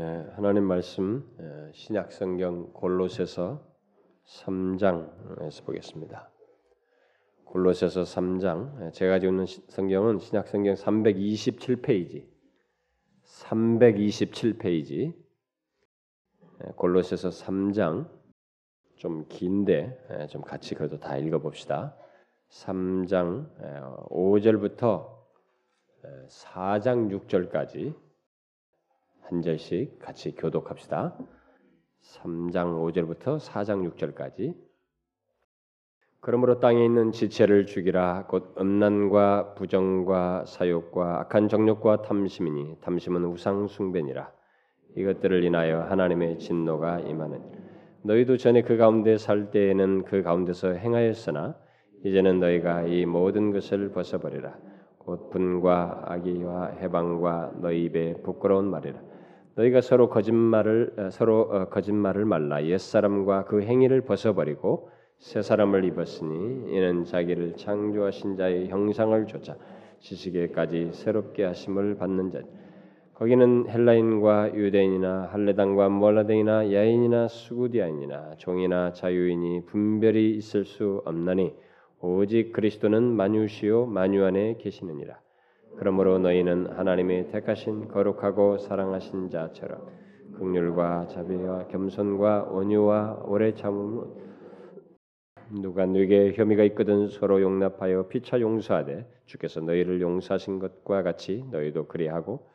예, 하나님 말씀 예, 신약 성경 골로새서 3장에서 보겠습니다. 골로새서 3장 예, 제가 가지고 있는 성경은 신약 성경 327페이지 327페이지 골로새서 3장 좀 긴데 좀 같이 그래도 다 읽어봅시다. 3장 5절부터 4장 6절까지 한 절씩 같이 교독합시다. 3장 5절부터 4장 6절까지. 그러므로 땅에 있는 지체를 죽이라. 곧 음란과 부정과 사욕과 악한 정욕과 탐심이니 탐심은 우상 숭배니라. 이것들을 인하여 하나님의 진노가 임하는 너희도 전에 그 가운데 살 때에는 그 가운데서 행하였으나 이제는 너희가 이 모든 것을 벗어버리라. 곧 분과 악의와 해방과 너희 입에 부끄러운 말이라 너희가 서로 거짓말을 어, 서로 어, 거짓말을 말라 옛 사람과 그 행위를 벗어버리고 새 사람을 입었으니 이는 자기를 창조하신 자의 형상을 좇아 지식에까지 새롭게 하심을 받는 자. 거기는 헬라인과 유대인이나 할레당과 몰라데이나 야인이나 수구디아인이나 종이나 자유인이 분별이 있을 수 없나니 오직 그리스도는 만유시요 만유 안에 계시느니라. 그러므로 너희는 하나님의 택하신 거룩하고 사랑하신 자처럼 극률과 자비와 겸손과 온유와 오래 참음 누가 누게 혐의가 있거든 서로 용납하여 피차 용서하되 주께서 너희를 용서하신 것과 같이 너희도 그리하고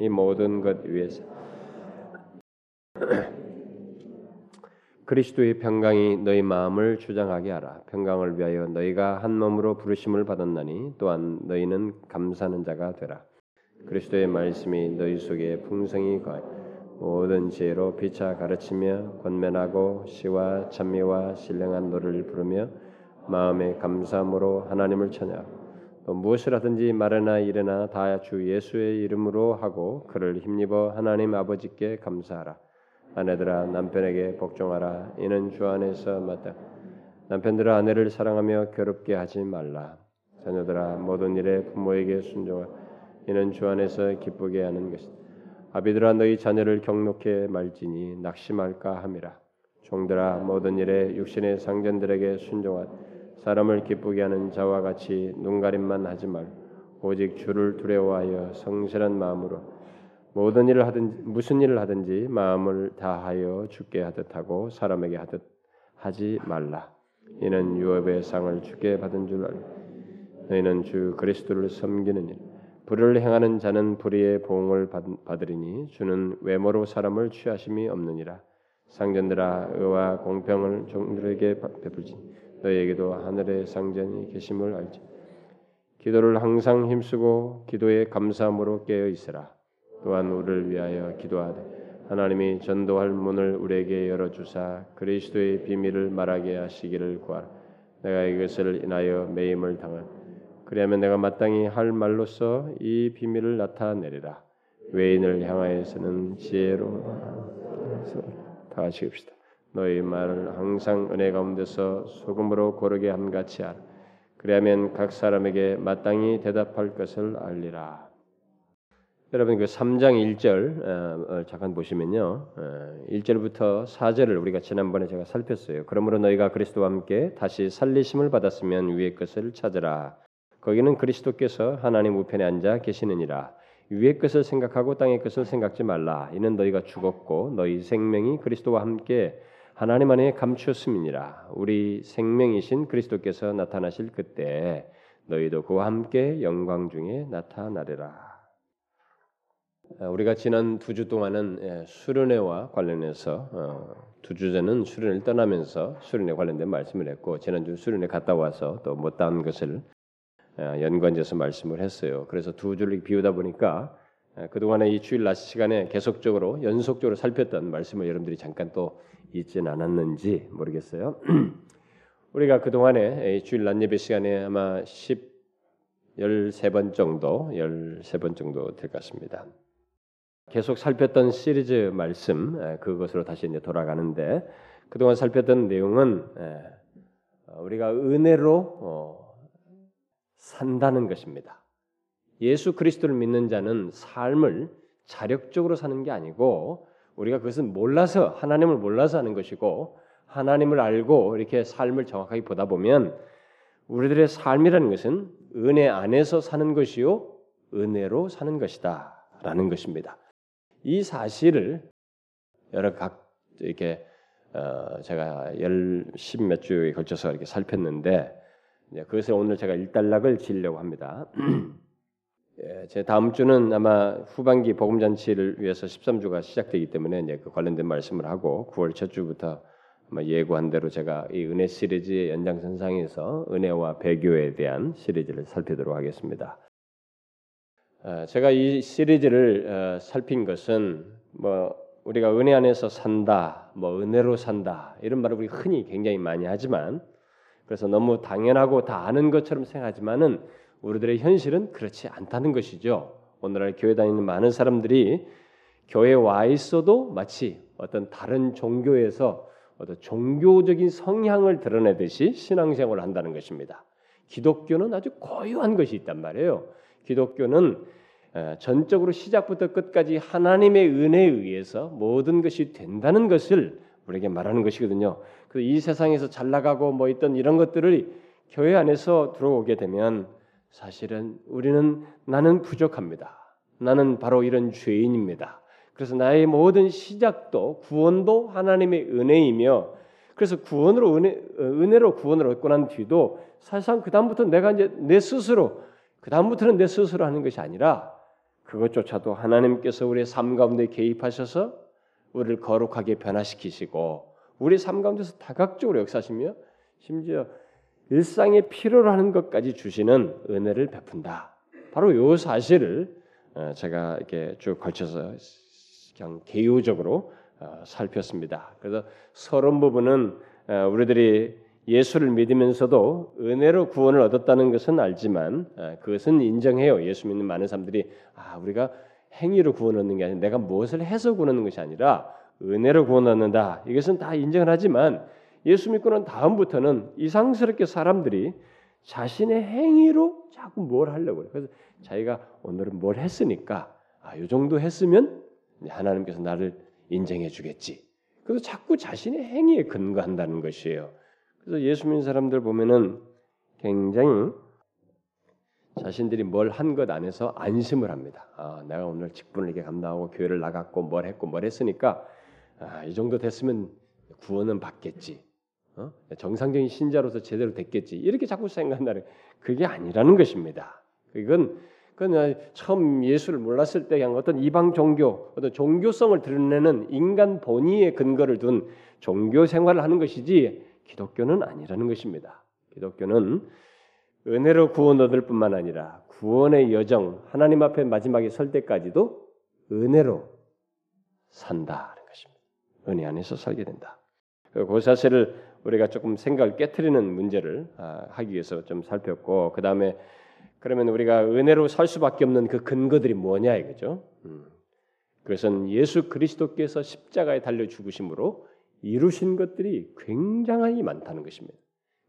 이 모든 것 위에서 그리스도의 평강이 너희 마음을 주장하게 하라. 평강을 위하여 너희가 한 몸으로 부르심을 받았나니 또한 너희는 감사하는 자가 되라. 그리스도의 말씀이 너희 속에 풍성히 거하 모든 지혜로 피차 가르치며 권면하고 시와 찬미와 신령한 노래를 부르며 마음의 감사함으로 하나님을 찬양하고 또 무엇을 하든지 말이나 일이나 다 주 예수의 이름으로 하고 그를 힘입어 하나님 아버지께 감사하라. 아내들아 남편에게 복종하라 이는 주 안에서 맞다. 남편들아 아내를 사랑하며 괴롭게 하지 말라. 자녀들아 모든 일에 부모에게 순종하라. 이는 주 안에서 기쁘게 하는 것이다. 아비들아 너희 자녀를 경록해 말지니 낙심할까 함이라. 종들아 모든 일에 육신의 상전들에게 순종하라. 사람을 기쁘게 하는 자와 같이 눈가림만 하지 말. 오직 주를 두려워하여 성실한 마음으로 모든 일을 하든지 무슨 일을 하든지 마음을 다하여 죽게 하듯 하고 사람에게 하듯 하지 말라. 이는 유업의 상을 주게 받은 줄 알고 너희는 주 그리스도를 섬기는 일 불을 행하는 자는 불의의 보응을 받으리니 주는 외모로 사람을 취하심이 없느니라. 상전들아 의와 공평을 종들에게 베풀지 너희에게도 하늘의 상전이 계심을 알지. 기도를 항상 힘쓰고 기도에 감사함으로 깨어 있으라. 또한 우리를 위하여 기도하되 하나님이 전도할 문을 우리에게 열어 주사 그리스도의 비밀을 말하게 하시기를 구하라. 내가 이것을 인하여 매임을 당한 그리하면 내가 마땅히 할 말로써 이 비밀을 나타내리라. 외인을 향하여서는 지혜로 다 하시옵시다. 너희 말을 항상 은혜 가운데서 소금으로 고르게 함같이 하라. 그리하면 각 사람에게 마땅히 대답할 것을 알리라. 여러분 그 3장 1절 어, 어, 잠깐 보시면요. 어, 1절부터 4절을 우리가 지난번에 제가 살폈어요. 그러므로 너희가 그리스도와 함께 다시 살리심을 받았으면 위의 것을 찾으라. 거기는 그리스도께서 하나님 우편에 앉아 계시느니라. 위의 것을 생각하고 땅의 것을 생각지 말라. 이는 너희가 죽었고 너희 생명이 그리스도와 함께 하나님 안에 감추었음이니라. 우리 생명이신 그리스도께서 나타나실 그때 너희도 그와 함께 영광 중에 나타나리라. 어, 우리가 지난 두 주 동안은 예, 수련회와 관련해서 어, 두 주제는 수련을 떠나면서 수련회 관련된 말씀을 했고 지난주 수련회 갔다 와서 또 못다한 것을 어, 연관해서 말씀을 했어요. 그래서 두 주를 비우다 보니까 그동안에 이 주일 낮 시간에 계속적으로 연속적으로 살폈던 말씀을 여러분들이 잠깐 또 잊진 않았는지 모르겠어요. 우리가 그동안에 주일 낮 예배 시간에 아마 10 13번 정도 13번 정도 될 것 같습니다. 계속 살폈던 시리즈 말씀 그것으로 다시 이제 돌아가는데 그동안 살폈던 내용은 어, 우리가 은혜로 어, 산다는 것입니다. 예수 그리스도를 믿는 자는 삶을 자력적으로 사는 게 아니고 우리가 그것은 몰라서 하나님을 몰라서 하는 것이고 하나님을 알고 이렇게 삶을 정확하게 보다 보면 우리들의 삶이라는 것은 은혜 안에서 사는 것이요 은혜로 사는 것이다라는 것입니다. 이 사실을 여러 각 이렇게 어 제가 열십몇 주에 걸쳐서 이렇게 살폈는데 그것을 오늘 제가 일단락을 지려고 합니다. 예, 제 다음 주는 아마 후반기 복음 잔치를 위해서 13주가 시작되기 때문에 이제 그 관련된 말씀을 하고 9월 첫 주부터 아마 예고한 대로 제가 이 은혜 시리즈의 연장선상에서 은혜와 배교에 대한 시리즈를 살피도록 하겠습니다. 어, 제가 이 시리즈를 어, 살핀 것은 뭐 우리가 은혜 안에서 산다, 뭐 은혜로 산다 이런 말을 우리 흔히 굉장히 많이 하지만 그래서 너무 당연하고 다 아는 것처럼 생각하지만은 우리들의 현실은 그렇지 않다는 것이죠. 오늘날 교회 다니는 많은 사람들이 교회에 와 있어도 마치 어떤 다른 종교에서 어떤 종교적인 성향을 드러내듯이 신앙생활을 한다는 것입니다. 기독교는 아주 고유한 것이 있단 말이에요. 기독교는 전적으로 시작부터 끝까지 하나님의 은혜에 의해서 모든 것이 된다는 것을 우리에게 말하는 것이거든요. 이 세상에서 잘 나가고 뭐 있던 이런 것들을 교회 안에서 들어오게 되면 사실은 우리는 나는 부족합니다. 나는 바로 이런 죄인입니다. 그래서 나의 모든 시작도 구원도 하나님의 은혜이며 그래서 구원으로 은혜, 은혜로 구원을 얻고 난 뒤도 사실상 그 다음부터 내가 이제 내 스스로 그 다음부터는 내 스스로 하는 것이 아니라 그것조차도 하나님께서 우리의 삶 가운데 개입하셔서 우리를 거룩하게 변화시키시고 우리 삶 가운데서 다각적으로 역사하시며 심지어 일상의 필요로 하는 것까지 주시는 은혜를 베푼다. 바로 요 사실을 어, 제가 이렇게 쭉 걸쳐서 그냥 개요적으로 어, 살폈습니다. 그래서 서론 부분은 어, 우리들이 예수를 믿으면서도 은혜로 구원을 얻었다는 것은 알지만 그것은 인정해요. 예수 믿는 많은 사람들이 아 우리가 행위로 구원 얻는 게 아니라 내가 무엇을 해서 구원 얻는 것이 아니라 은혜로 구원 얻는다. 이것은 다 인정을 하지만 예수 믿고 난 다음부터는 이상스럽게 사람들이 자신의 행위로 자꾸 뭘 하려고 해요. 그래서 자기가 오늘은 뭘 했으니까 아, 이 정도 했으면 하나님께서 나를 인정해 주겠지. 그래서 자꾸 자신의 행위에 근거한다는 것이에요. 그래서 예수 믿는 사람들 보면은 굉장히 자신들이 뭘 한 것 안에서 안심을 합니다. 아, 내가 오늘 직분을 이렇게 감당하고 교회를 나갔고 뭘 했고 뭘 했으니까 아, 이 정도 됐으면 구원은 받겠지. 어? 정상적인 신자로서 제대로 됐겠지. 이렇게 자꾸 생각한다는 그게 아니라는 것입니다. 그건 그건 처음 예수를 몰랐을 때 그냥 어떤 이방 종교, 어떤 종교성을 드러내는 인간 본의의 근거를 둔 종교 생활을 하는 것이지 기독교는 아니라는 것입니다. 기독교는 은혜로 구원 얻을 뿐만 아니라 구원의 여정, 하나님 앞에 마지막에 설 때까지도 은혜로 산다는 것입니다. 은혜 안에서 살게 된다. 그 사실을 우리가 조금 생각을 깨뜨리는 문제를 아, 하기 위해서 좀 살폈고 그 다음에 그러면 우리가 은혜로 살 수밖에 없는 그 근거들이 뭐냐 이거죠. 음. 그것은 예수 그리스도께서 십자가에 달려 죽으심으로 이루신 것들이 굉장히 많다는 것입니다.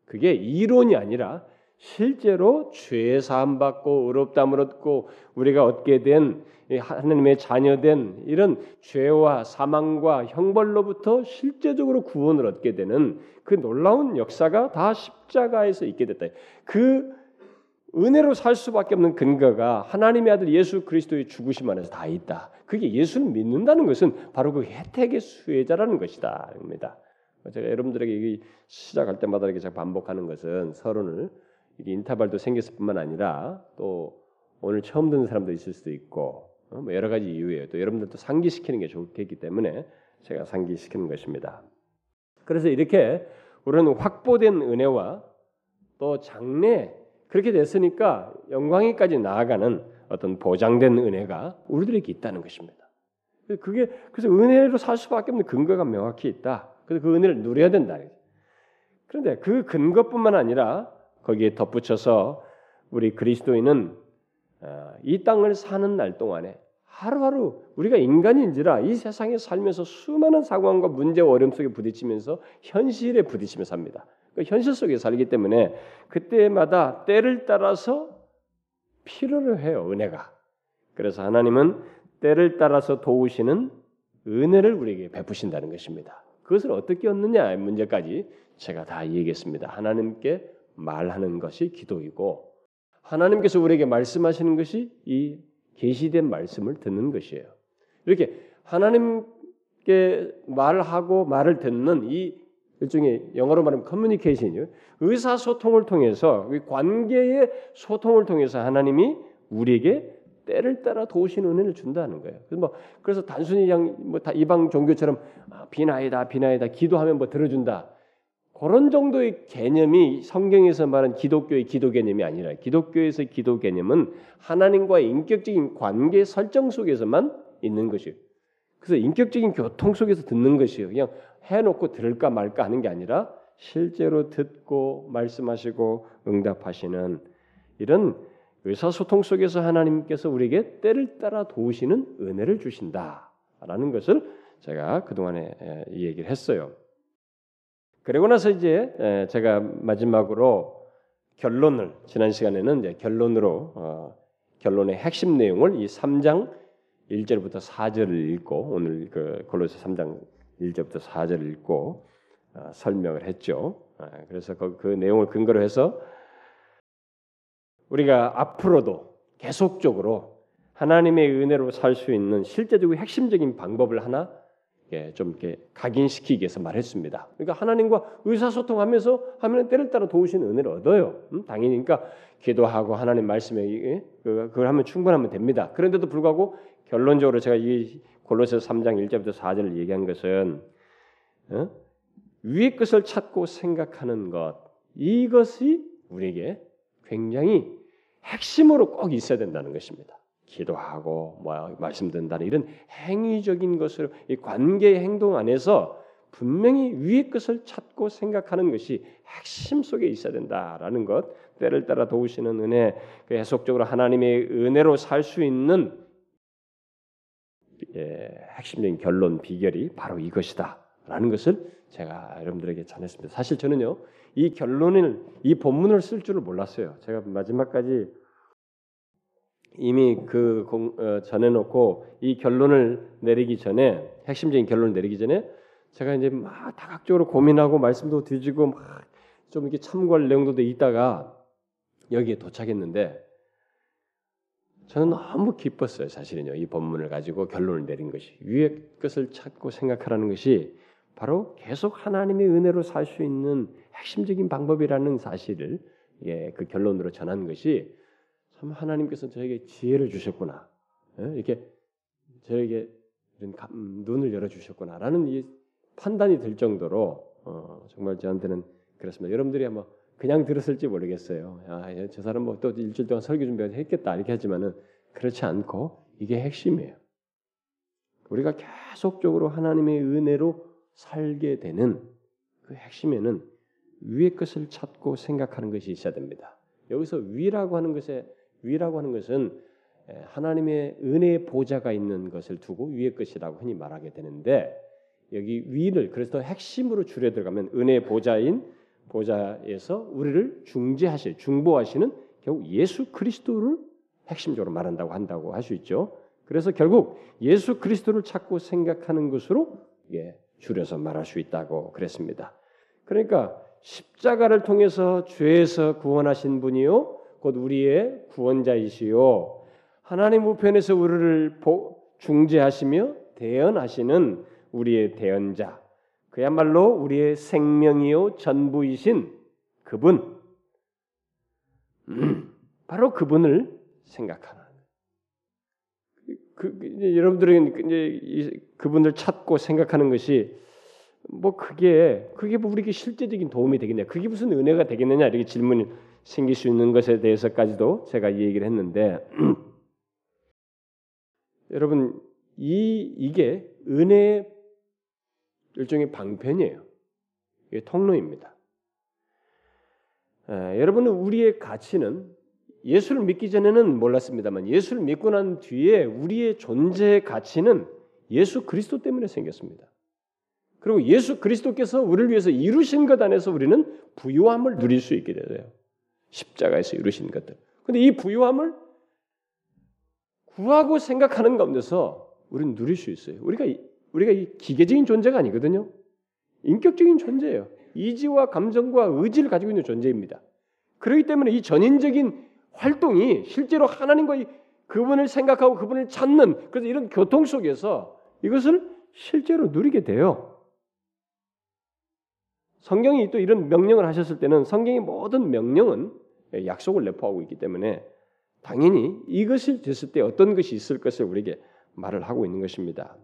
그게 이론이 아니라 실제로 죄 사함 받고 의롭다함을 얻고 우리가 얻게 된 하나님의 자녀된 이런 죄와 사망과 형벌로부터 실제적으로 구원을 얻게 되는 그 놀라운 역사가 다 십자가에서 있게 됐다. 그 은혜로 살 수밖에 없는 근거가 하나님의 아들 예수 그리스도의 죽으심 안에서 다 있다. 그게 예수를 믿는다는 것은 바로 그 혜택의 수혜자라는 것이다. 입니다. 제가 여러분들에게 시작할 때마다 이렇게 반복하는 것은 서론을 인터벌도 생겼을 뿐만 아니라 또 오늘 처음 듣는 사람도 있을 수도 있고 어, 뭐 여러 가지 이유예요. 또 여러분들도 상기시키는 게 좋겠기 때문에 제가 상기시키는 것입니다. 그래서 이렇게 우리는 확보된 은혜와 또 장래 그렇게 됐으니까 영광에까지 나아가는 어떤 보장된 은혜가 우리들에게 있다는 것입니다. 그게 그래서 은혜로 살 수밖에 없는 근거가 명확히 있다. 그래서 그 은혜를 누려야 된다. 그런데 그 근거뿐만 아니라 거기에 덧붙여서 우리 그리스도인은 어, 이 땅을 사는 날 동안에 하루하루 우리가 인간인지라 이 세상에 살면서 수많은 상황과 문제와 어려움 속에 부딪히면서 현실에 부딪히며 삽니다. 그 현실 속에 살기 때문에 그때마다 때를 따라서 필요로 해요 은혜가. 그래서 하나님은 때를 따라서 도우시는 은혜를 우리에게 베푸신다는 것입니다. 그것을 어떻게 얻느냐 문제까지 제가 다 얘기했습니다. 하나님께 말하는 것이 기도이고 하나님께서 우리에게 말씀하시는 것이 이 계시된 말씀을 듣는 것이에요. 이렇게 하나님께 말하고 말을 듣는 이 일종의 영어로 말하면 커뮤니케이션이요. 의사소통을 통해서 관계의 소통을 통해서 하나님이 우리에게 때를 따라 도우시는 은혜를 준다는 거예요. 그래서 뭐 그래서 단순히 그냥 뭐 이방 종교처럼 아, 비나이다 비나이다 기도하면 뭐 들어준다. 그런 정도의 개념이 성경에서 말한 기독교의 기도 개념이 아니라 기독교에서 기도 개념은 하나님과의 인격적인 관계 설정 속에서만 있는 것이에요. 그래서 인격적인 교통 속에서 듣는 것이에요. 그냥 해놓고 들을까 말까 하는 게 아니라 실제로 듣고 말씀하시고 응답하시는 이런 의사소통 속에서 하나님께서 우리에게 때를 따라 도우시는 은혜를 주신다라는 것을 제가 그동안에 이 얘기를 했어요. 그리고 나서 이제 제가 마지막으로 결론을 지난 시간에는 이제 결론으로 어, 결론의 핵심 내용을 이 3장 1절부터 4절을 읽고 오늘 그 골로새 3장 1절부터 4절을 읽고 어, 설명을 했죠. 아, 그래서 그, 그 내용을 근거로 해서 우리가 앞으로도 계속적으로 하나님의 은혜로 살 수 있는 실제적으로 핵심적인 방법을 하나 좀 이렇게 각인시키기 위해서 말했습니다. 그러니까 하나님과 의사소통하면서 하면 때를 따라 도우시는 은혜를 얻어요. 음? 당연히 그러니까 기도하고 하나님 말씀에 그걸 하면 충분하면 됩니다. 그런데도 불구하고 결론적으로 제가 이 골로새서 3장 1절부터 4절을 얘기한 것은 어? 위의 것을 찾고 생각하는 것 이것이 우리에게 굉장히 핵심으로 꼭 있어야 된다는 것입니다. 기도하고 뭐 말씀 듣는다는 이런 행위적인 것으로 이 관계의 행동 안에서 분명히 위의 것을 찾고 생각하는 것이 핵심 속에 있어야 된다라는 것 때를 따라 도우시는 은혜 계속적으로 하나님의 은혜로 살 수 있는 예, 핵심적인 결론 비결이 바로 이것이다라는 것을 제가 여러분들에게 전했습니다. 사실 저는요 이 결론을 이 본문을 쓸 줄을 몰랐어요. 제가 마지막까지 이미 그 공, 어, 전해놓고 이 결론을 내리기 전에 핵심적인 결론을 내리기 전에 제가 이제 막 다각적으로 고민하고 말씀도 뒤지고 막 좀 이렇게 참고할 내용도 있다가 여기에 도착했는데 저는 너무 기뻤어요. 사실은요. 이 본문을 가지고 결론을 내린 것이 위의 것을 찾고 생각하라는 것이 바로 계속 하나님의 은혜로 살 수 있는 핵심적인 방법이라는 사실을 예, 그 결론으로 전한 것이 참 하나님께서 저에게 지혜를 주셨구나. 예? 이렇게 저에게 눈을 열어 주셨구나라는 이 판단이 들 정도로 어, 정말 저한테는 그렇습니다. 여러분들이 아마 그냥 들었을지 모르겠어요. 아, 저 사람 뭐 또 일주일 동안 설교 준비했겠다 이렇게 하지만은 그렇지 않고 이게 핵심이에요. 우리가 계속적으로 하나님의 은혜로 살게 되는 그 핵심에는 위의 것을 찾고 생각하는 것이 있어야 됩니다. 여기서 위라고 하는 것에 위라고 하는 것은 하나님의 은혜의 보좌가 있는 것을 두고 위의 것이라고 흔히 말하게 되는데 여기 위를 그래서 더 핵심으로 줄여 들어가면 은혜의 보좌인 보좌에서 우리를 중재하실 중보하시는 결국 예수 그리스도를 핵심적으로 말한다고 한다고 할 수 있죠. 그래서 결국 예수 그리스도를 찾고 생각하는 것으로 예, 줄여서 말할 수 있다고 그랬습니다. 그러니까 십자가를 통해서 죄에서 구원하신 분이요 곧 우리의 구원자이시요 하나님 우편에서 우리를 중재하시며 대언하시는 우리의 대언자 그야말로 우리의 생명이요 전부이신 그분 음, 바로 그분을 생각하는 그, 여러분들은 이제 그분을 찾고 생각하는 것이 뭐 그게 그게 뭐 우리에게 실제적인 도움이 되겠냐? 그게 무슨 은혜가 되겠느냐? 이렇게 질문이 생길 수 있는 것에 대해서까지도 제가 이 얘기를 했는데 여러분 이 이게 은혜의 일종의 방편이에요. 이게 통로입니다. 에, 여러분은 우리의 가치는 예수를 믿기 전에는 몰랐습니다만 예수를 믿고 난 뒤에 우리의 존재의 가치는 예수 그리스도 때문에 생겼습니다. 그리고 예수 그리스도께서 우리를 위해서 이루신 것 안에서 우리는 부유함을 누릴 수 있게 돼요. 십자가에서 이루신 것들. 근데 이 부유함을 구하고 생각하는 가운데서 우리는 누릴 수 있어요. 우리가 우리가 이 기계적인 존재가 아니거든요. 인격적인 존재예요. 이지와 감정과 의지를 가지고 있는 존재입니다. 그렇기 때문에 이 전인적인 활동이 실제로 하나님과 그분을 생각하고 그분을 찾는 그래서 이런 교통 속에서 이것을 실제로 누리게 돼요. 성경이 또 이런 명령을 하셨을 때는 성경의 모든 명령은 약속을 내포하고 있기 때문에 당연히 이것이 됐을 때 어떤 것이 있을 것을 우리에게 말을 하고 있는 것입니다.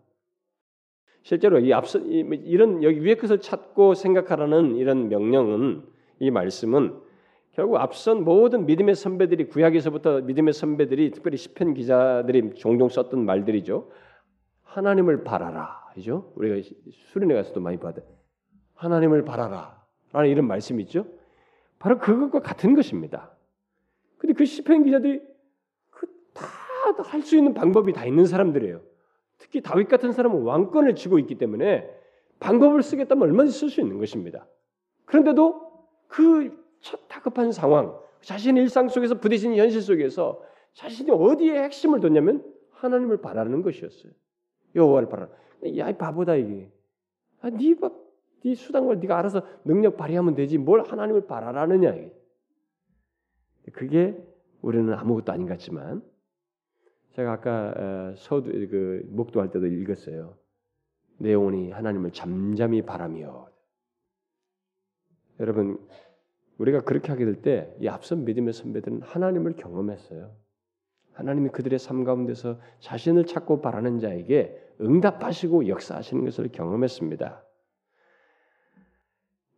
실제로 이 앞서 이런 여기 위의 것을 찾고 생각하라는 이런 명령은 이 말씀은 결국 앞선 모든 믿음의 선배들이 구약에서부터 믿음의 선배들이 특별히 시편 기자들이 종종 썼던 말들이죠. 하나님을 바라라. 그죠? 우리가 수련회 가서도 많이 받아. 하나님을 바라라. 라는 이런 말씀이 있죠. 바로 그것과 같은 것입니다. 근데 그 시편 기자들이 그 다 할 수 있는 방법이 다 있는 사람들이에요. 특히 다윗 같은 사람은 왕권을 쥐고 있기 때문에 방법을 쓰겠다면 얼마든지 쓸 수 있는 것입니다. 그런데도 그 다급한 상황, 자신의 일상 속에서 부딪히는 현실 속에서 자신이 어디에 핵심을 뒀냐면 하나님을 바라는 것이었어요. 여호와를 바라. 야, 이 바보다 이게. 아, 네, 네 수단을 네가 알아서 능력 발휘하면 되지. 뭘 하나님을 바라라느냐 이게. 그게 우리는 아무것도 아닌 것 같지만 제가 아까 어, 서두 그 목도할 때도 읽었어요. 내 영혼이 하나님을 잠잠히 바라며 여러분 우리가 그렇게 하게 될 때 이 앞선 믿음의 선배들은 하나님을 경험했어요. 하나님이 그들의 삶 가운데서 자신을 찾고 바라는 자에게 응답하시고 역사하시는 것을 경험했습니다.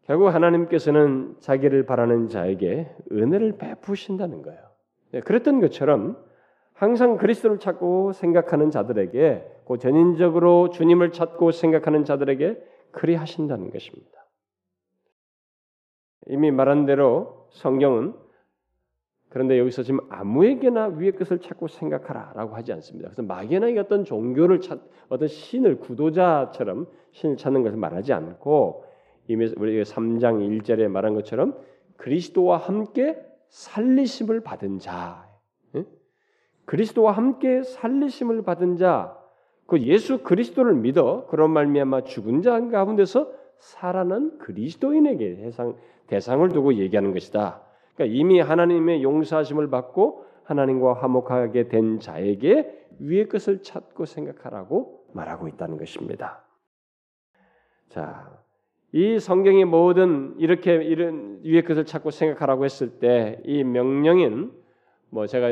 결국 하나님께서는 자기를 바라는 자에게 은혜를 베푸신다는 거예요. 네, 그랬던 것처럼 항상 그리스도를 찾고 생각하는 자들에게 그 전인적으로 주님을 찾고 생각하는 자들에게 그리 하신다는 것입니다. 이미 말한 대로 성경은 그런데 여기서 지금 아무에게나 위의 것을 찾고 생각하라라고 하지 않습니다. 그래서 막연하게 어떤 종교를 찾, 어떤 신을 구도자처럼 신을 찾는 것을 말하지 않고 이미 우리 3장 1절에 말한 것처럼 그리스도와 함께 살리심을 받은 자, 그리스도와 함께 살리심을 받은 자, 그 예수 그리스도를 믿어 그런 말미암아 죽은 자 가운데서 살아난 그리스도인에게 해상 대상을 두고 얘기하는 것이다. 그러니까 이미 하나님의 용서하심을 받고 하나님과 화목하게 된 자에게 위의 것을 찾고 생각하라고 말하고 있다는 것입니다. 자, 이 성경의 모든 이렇게 이런 위의 것을 찾고 생각하라고 했을 때 이 명령인 뭐 제가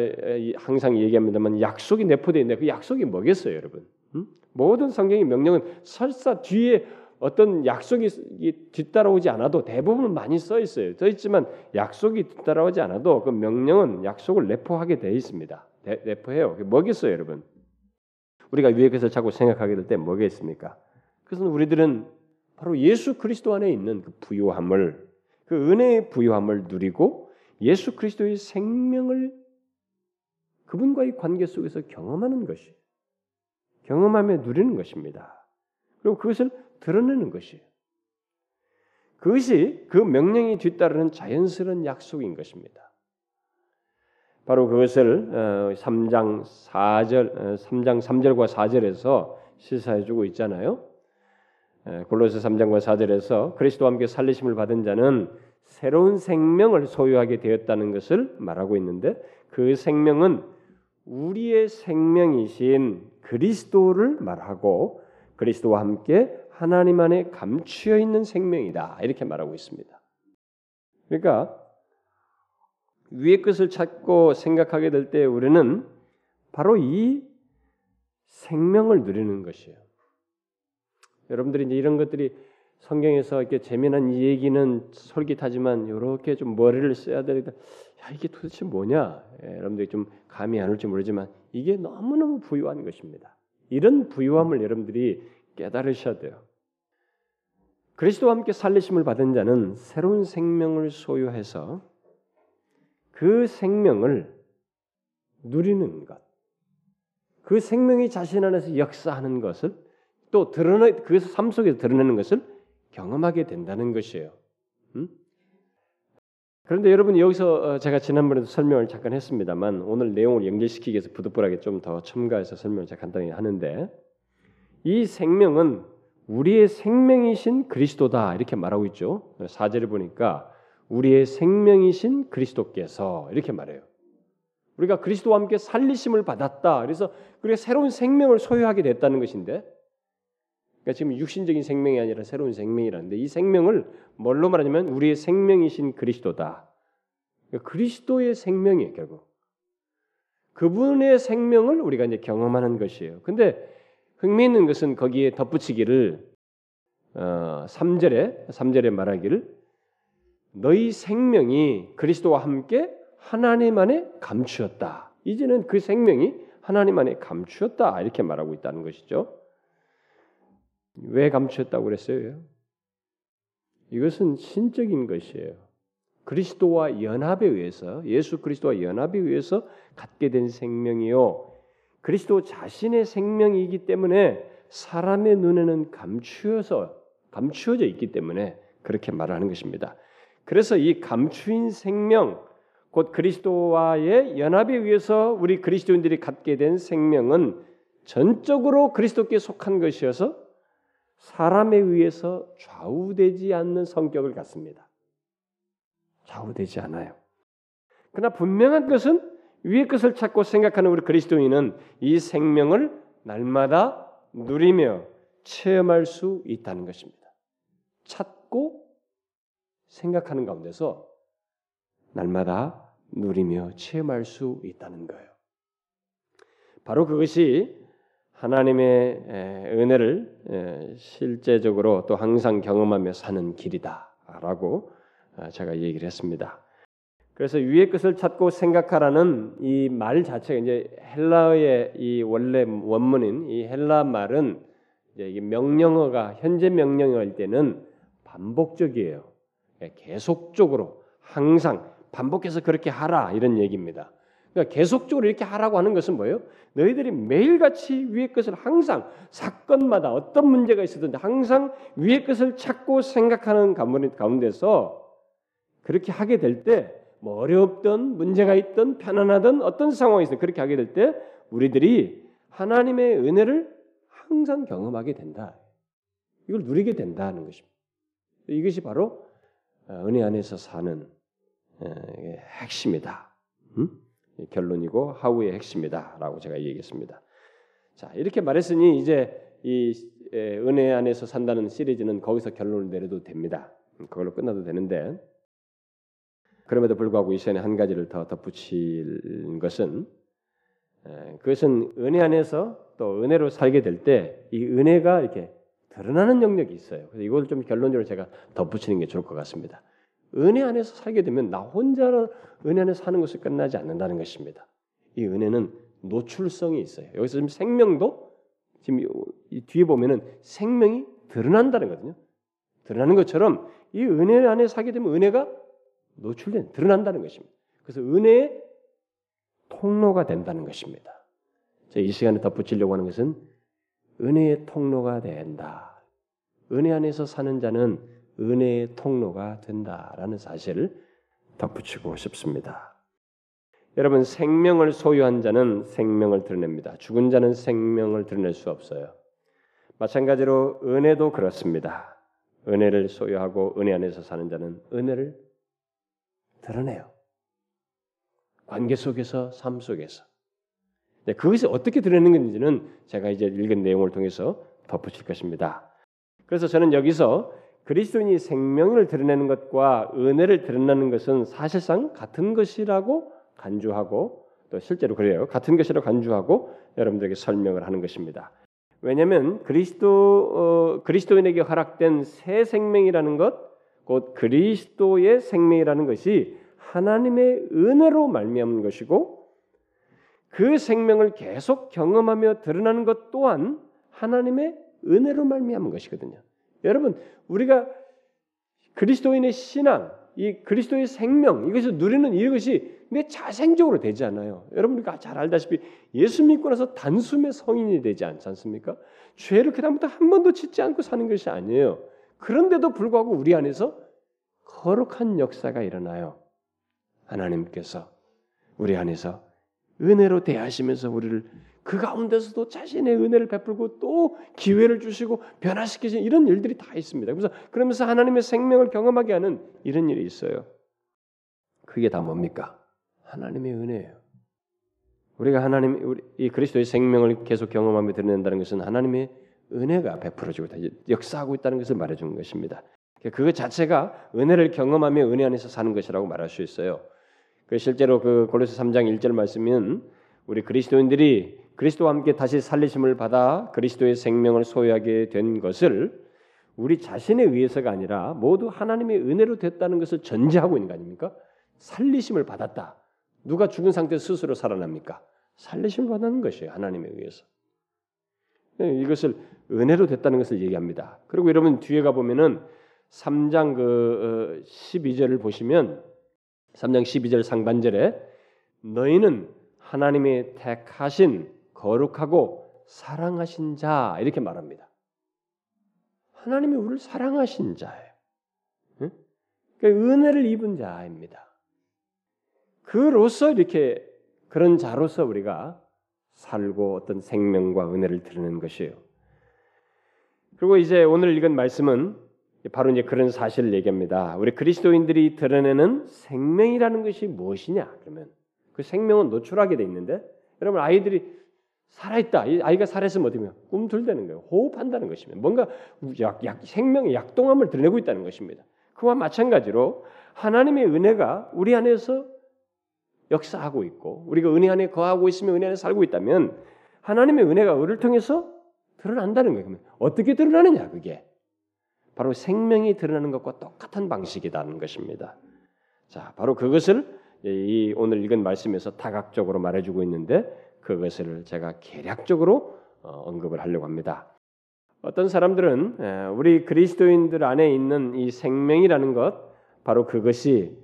항상 얘기합니다만 약속이 내포되어 있는데 그 약속이 뭐겠어요, 여러분? 음? 모든 성경의 명령은 설사 뒤에 어떤 약속이 뒤따라오지 않아도 대부분 많이 써 있어요. 써 있지만 약속이 뒤따라오지 않아도 그 명령은 약속을 내포하게 돼 있습니다. 내, 내포해요. 뭐겠어요, 여러분? 우리가 위에서 자꾸 생각하게 될 때 뭐겠습니까? 그것은 우리들은 바로 예수 그리스도 안에 있는 그 부요함을 그 은혜의 부요함을 누리고 예수 그리스도의 생명을 그분과의 관계 속에서 경험하는 것이 경험하며 누리는 것입니다. 그리고 그것을 드러내는 것이에요. 그것이 그 명령이 뒤따르는 자연스러운 약속인 것입니다. 바로 그것을 3장 4절 3장 3절과 4절에서 시사해 주고 있잖아요. 골로새 3장과 4절에서 그리스도와 함께 살리심을 받은 자는 새로운 생명을 소유하게 되었다는 것을 말하고 있는데 그 생명은 우리의 생명이신 그리스도를 말하고 그리스도와 함께 하나님 안에 감추어 있는 생명이다. 이렇게 말하고 있습니다. 그러니까 위의 것을 찾고 생각하게 될 때 우리는 바로 이 생명을 누리는 것이에요. 여러분들이 이제 이런 것들이 성경에서 이렇게 재미난 얘기는 솔깃하지만 이렇게 좀 머리를 써야 되다. 야 이게 도대체 뭐냐? 예, 여러분들이 좀 감이 안 올지 모르지만 이게 너무 너무 부유한 것입니다. 이런 부유함을 여러분들이 깨달으셔야 돼요. 그리스도와 함께 살리심을 받은 자는 새로운 생명을 소유해서 그 생명을 누리는 것, 그 생명이 자신 안에서 역사하는 것을 또 드러내 그 삶 속에서 드러내는 것을 경험하게 된다는 것이에요. 음? 그런데 여러분 여기서 어, 제가 지난번에도 설명을 잠깐 했습니다만 오늘 내용을 연결시키기 위해서 부득불하게 좀 더 첨가해서 설명을 제가 간단히 하는데 이 생명은 우리의 생명이신 그리스도다 이렇게 말하고 있죠. 사절을 보니까 우리의 생명이신 그리스도께서 이렇게 말해요. 우리가 그리스도와 함께 살리심을 받았다. 그래서 우리가 새로운 생명을 소유하게 됐다는 것인데, 그러니까 지금 육신적인 생명이 아니라 새로운 생명이라는데 이 생명을 뭘로 말하냐면 우리의 생명이신 그리스도다. 그러니까 그리스도의 생명이에요 결국. 그분의 생명을 우리가 이제 경험하는 것이에요. 근데 흥미있는 것은 거기에 덧붙이기를 어, 3절에 3절에 말하기를 너희 생명이 그리스도와 함께 하나님 안에 감추었다. 이제는 그 생명이 하나님 안에 감추었다. 이렇게 말하고 있다는 것이죠. 왜 감추었다고 그랬어요? 이것은 신적인 것이에요. 그리스도와 연합에 의해서 예수 그리스도와 연합에 의해서 갖게 된 생명이요. 그리스도 자신의 생명이기 때문에 사람의 눈에는 감추어서 감추어져 있기 때문에 그렇게 말하는 것입니다. 그래서 이 감추인 생명, 곧 그리스도와의 연합에 의해서 우리 그리스도인들이 갖게 된 생명은 전적으로 그리스도께 속한 것이어서 사람에 의해서 좌우되지 않는 성격을 갖습니다. 좌우되지 않아요. 그러나 분명한 것은 위의 것을 찾고 생각하는 우리 그리스도인은 이 생명을 날마다 누리며 체험할 수 있다는 것입니다. 찾고 생각하는 가운데서 날마다 누리며 체험할 수 있다는 거예요. 바로 그것이 하나님의 은혜를 실제적으로 또 항상 경험하며 사는 길이다라고 아, 제가 얘기를 했습니다. 그래서 위의 것을 찾고 생각하라는 이 말 자체가 이제 헬라어의 이 원래 원문인 이 헬라 말은 이제 명령어가 현재 명령어일 때는 반복적이에요. 예, 계속적으로 항상 반복해서 그렇게 하라 이런 얘기입니다. 그러니까 계속적으로 이렇게 하라고 하는 것은 뭐예요? 너희들이 매일같이 위의 것을 항상 사건마다 어떤 문제가 있었든지 항상 위의 것을 찾고 생각하는 가운데서 그렇게 하게 될 때 뭐 어렵던 문제가 있던 편안하던 어떤 상황에서 그렇게 하게 될 때 우리들이 하나님의 은혜를 항상 경험하게 된다. 이걸 누리게 된다는 것입니다. 이것이 바로 어, 은혜 안에서 사는 어, 핵심이다. 음? 결론이고 하우의 핵심이다라고 제가 얘기했습니다. 자 이렇게 말했으니 이제 이 은혜 안에서 산다는 시리즈는 거기서 결론을 내려도 됩니다. 음, 그걸로 끝나도 되는데 그럼에도 불구하고 이 시간에 한 가지를 더 덧붙일 것은 그것은 은혜 안에서 또 은혜로 살게 될 때 이 은혜가 이렇게 드러나는 영역이 있어요. 그래서 이걸 좀 결론적으로 제가 덧붙이는 게 좋을 것 같습니다. 은혜 안에서 살게 되면 나 혼자 은혜 안에서 사는 것이 끝나지 않는다는 것입니다. 이 은혜는 노출성이 있어요. 여기서 지금 생명도 지금 이 뒤에 보면은 생명이 드러난다는 거거든요. 드러나는 것처럼 이 은혜 안에 살게 되면 은혜가 노출된 드러난다는 것입니다. 그래서 은혜의 통로가 된다는 것입니다. 이 시간에 덧붙이려고 하는 것은 은혜의 통로가 된다. 은혜 안에서 사는 자는 은혜의 통로가 된다라는 사실을 덧붙이고 싶습니다. 여러분 생명을 소유한 자는 생명을 드러냅니다. 죽은 자는 생명을 드러낼 수 없어요. 마찬가지로 은혜도 그렇습니다. 은혜를 소유하고 은혜 안에서 사는 자는 은혜를 드러내요. 관계 속에서 삶 속에서 네, 그것이 어떻게 드러내는 건지는 제가 이제 읽은 내용을 통해서 덧붙일 것입니다. 그래서 저는 여기서 그리스도인이 생명을 드러내는 것과 은혜를 드러내는 것은 사실상 같은 것이라고 간주하고 또 실제로 그래요. 같은 것이라고 간주하고 여러분들에게 설명을 하는 것입니다. 왜냐하면 그리스도 어, 그리스도인에게 허락된 새 생명이라는 것, 곧 그리스도의 생명이라는 것이 하나님의 은혜로 말미암은 것이고 그 생명을 계속 경험하며 드러나는 것 또한 하나님의 은혜로 말미암은 것이거든요. 여러분, 우리가 그리스도인의 신앙, 이 그리스도의 생명, 이것을 누리는 이것이 내 자생적으로 되지 않아요. 여러분이 잘 알다시피 예수 믿고 나서 단숨에 성인이 되지 않지 않습니까? 죄를 그다음부터 한 번도 짓지 않고 사는 것이 아니에요. 그런데도 불구하고 우리 안에서 거룩한 역사가 일어나요. 하나님께서 우리 안에서 은혜로 대하시면서 우리를 그 가운데서도 자신의 은혜를 베풀고 또 기회를 주시고 변화시키시는 이런 일들이 다 있습니다. 그래서 그러면서 하나님의 생명을 경험하게 하는 이런 일이 있어요. 그게 다 뭡니까? 하나님의 은혜예요. 우리가 하나님 우리 이 그리스도의 생명을 계속 경험하며 드러낸다는 것은 하나님의 은혜가 베풀어지고 역사하고 있다는 것을 말해주는 것입니다. 그 자체가 은혜를 경험하며 은혜 안에서 사는 것이라고 말할 수 있어요. 그 실제로 그 골로새 3장 1절 말씀은 우리 그리스도인들이 그리스도와 함께 다시 살리심을 받아 그리스도의 생명을 소유하게 된 것을 우리 자신에 의해서가 아니라 모두 하나님의 은혜로 됐다는 것을 전제하고 있는 거 아닙니까? 살리심을 받았다. 누가 죽은 상태 스스로 살아납니까? 살리심을 받는 것이에요. 하나님에 의해서. 네, 이것을 은혜로 됐다는 것을 얘기합니다. 그리고 여러분 뒤에 가 보면은 3장 그 12절을 어, 보시면 3장 12절 상반절에 너희는 하나님의 택하신 거룩하고 사랑하신 자 이렇게 말합니다. 하나님이 우리를 사랑하신 자예요. 응? 그러니까 은혜를 입은 자입니다. 그로서 이렇게 그런 자로서 우리가 살고 어떤 생명과 은혜를 드리는 것이에요. 그리고 이제 오늘 읽은 말씀은 바로 이제 그런 사실을 얘기합니다. 우리 그리스도인들이 드러내는 생명이라는 것이 무엇이냐? 그러면 그 생명은 노출하게 돼 있는데 여러분 아이들이 살아있다. 아이가 살아있으면 어디면 꿈틀대는 거예요. 호흡한다는 것입니다. 뭔가 약, 약, 생명의 약동함을 드러내고 있다는 것입니다. 그와 마찬가지로 하나님의 은혜가 우리 안에서 역사하고 있고 우리가 은혜 안에 거하고 있으면 은혜 안에 살고 있다면 하나님의 은혜가 우리를 통해서 드러난다는 거예요. 어떻게 드러나느냐 그게 바로 생명이 드러나는 것과 똑같은 방식이라는 것입니다. 자, 바로 그것을 이 오늘 읽은 말씀에서 다각적으로 말해주고 있는데 그것을 제가 계략적으로 어, 언급을 하려고 합니다. 어떤 사람들은 우리 그리스도인들 안에 있는 이 생명이라는 것, 바로 그것이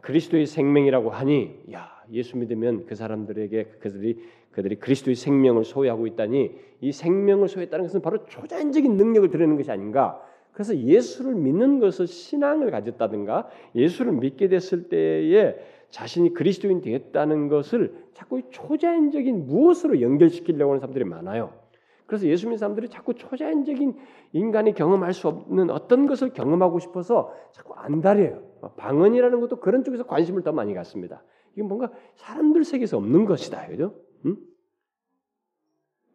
그리스도의 생명이라고 하니, 야 예수 믿으면 그 사람들에게 그들이 그들이 그리스도의 생명을 소유하고 있다니 이 생명을 소유했다는 것은 바로 초자연적인 능력을 드리는 것이 아닌가 그래서 예수를 믿는 것을 신앙을 가졌다든가 예수를 믿게 됐을 때에 자신이 그리스도인 되었다는 것을 자꾸 초자연적인 무엇으로 연결시키려고 하는 사람들이 많아요. 그래서 예수 믿는 사람들이 자꾸 초자연적인 인간이 경험할 수 없는 어떤 것을 경험하고 싶어서 자꾸 안달해요. 방언이라는 것도 그런 쪽에서 관심을 더 많이 갖습니다. 이게 뭔가 사람들 세계에서 없는 것이다, 그죠? 응?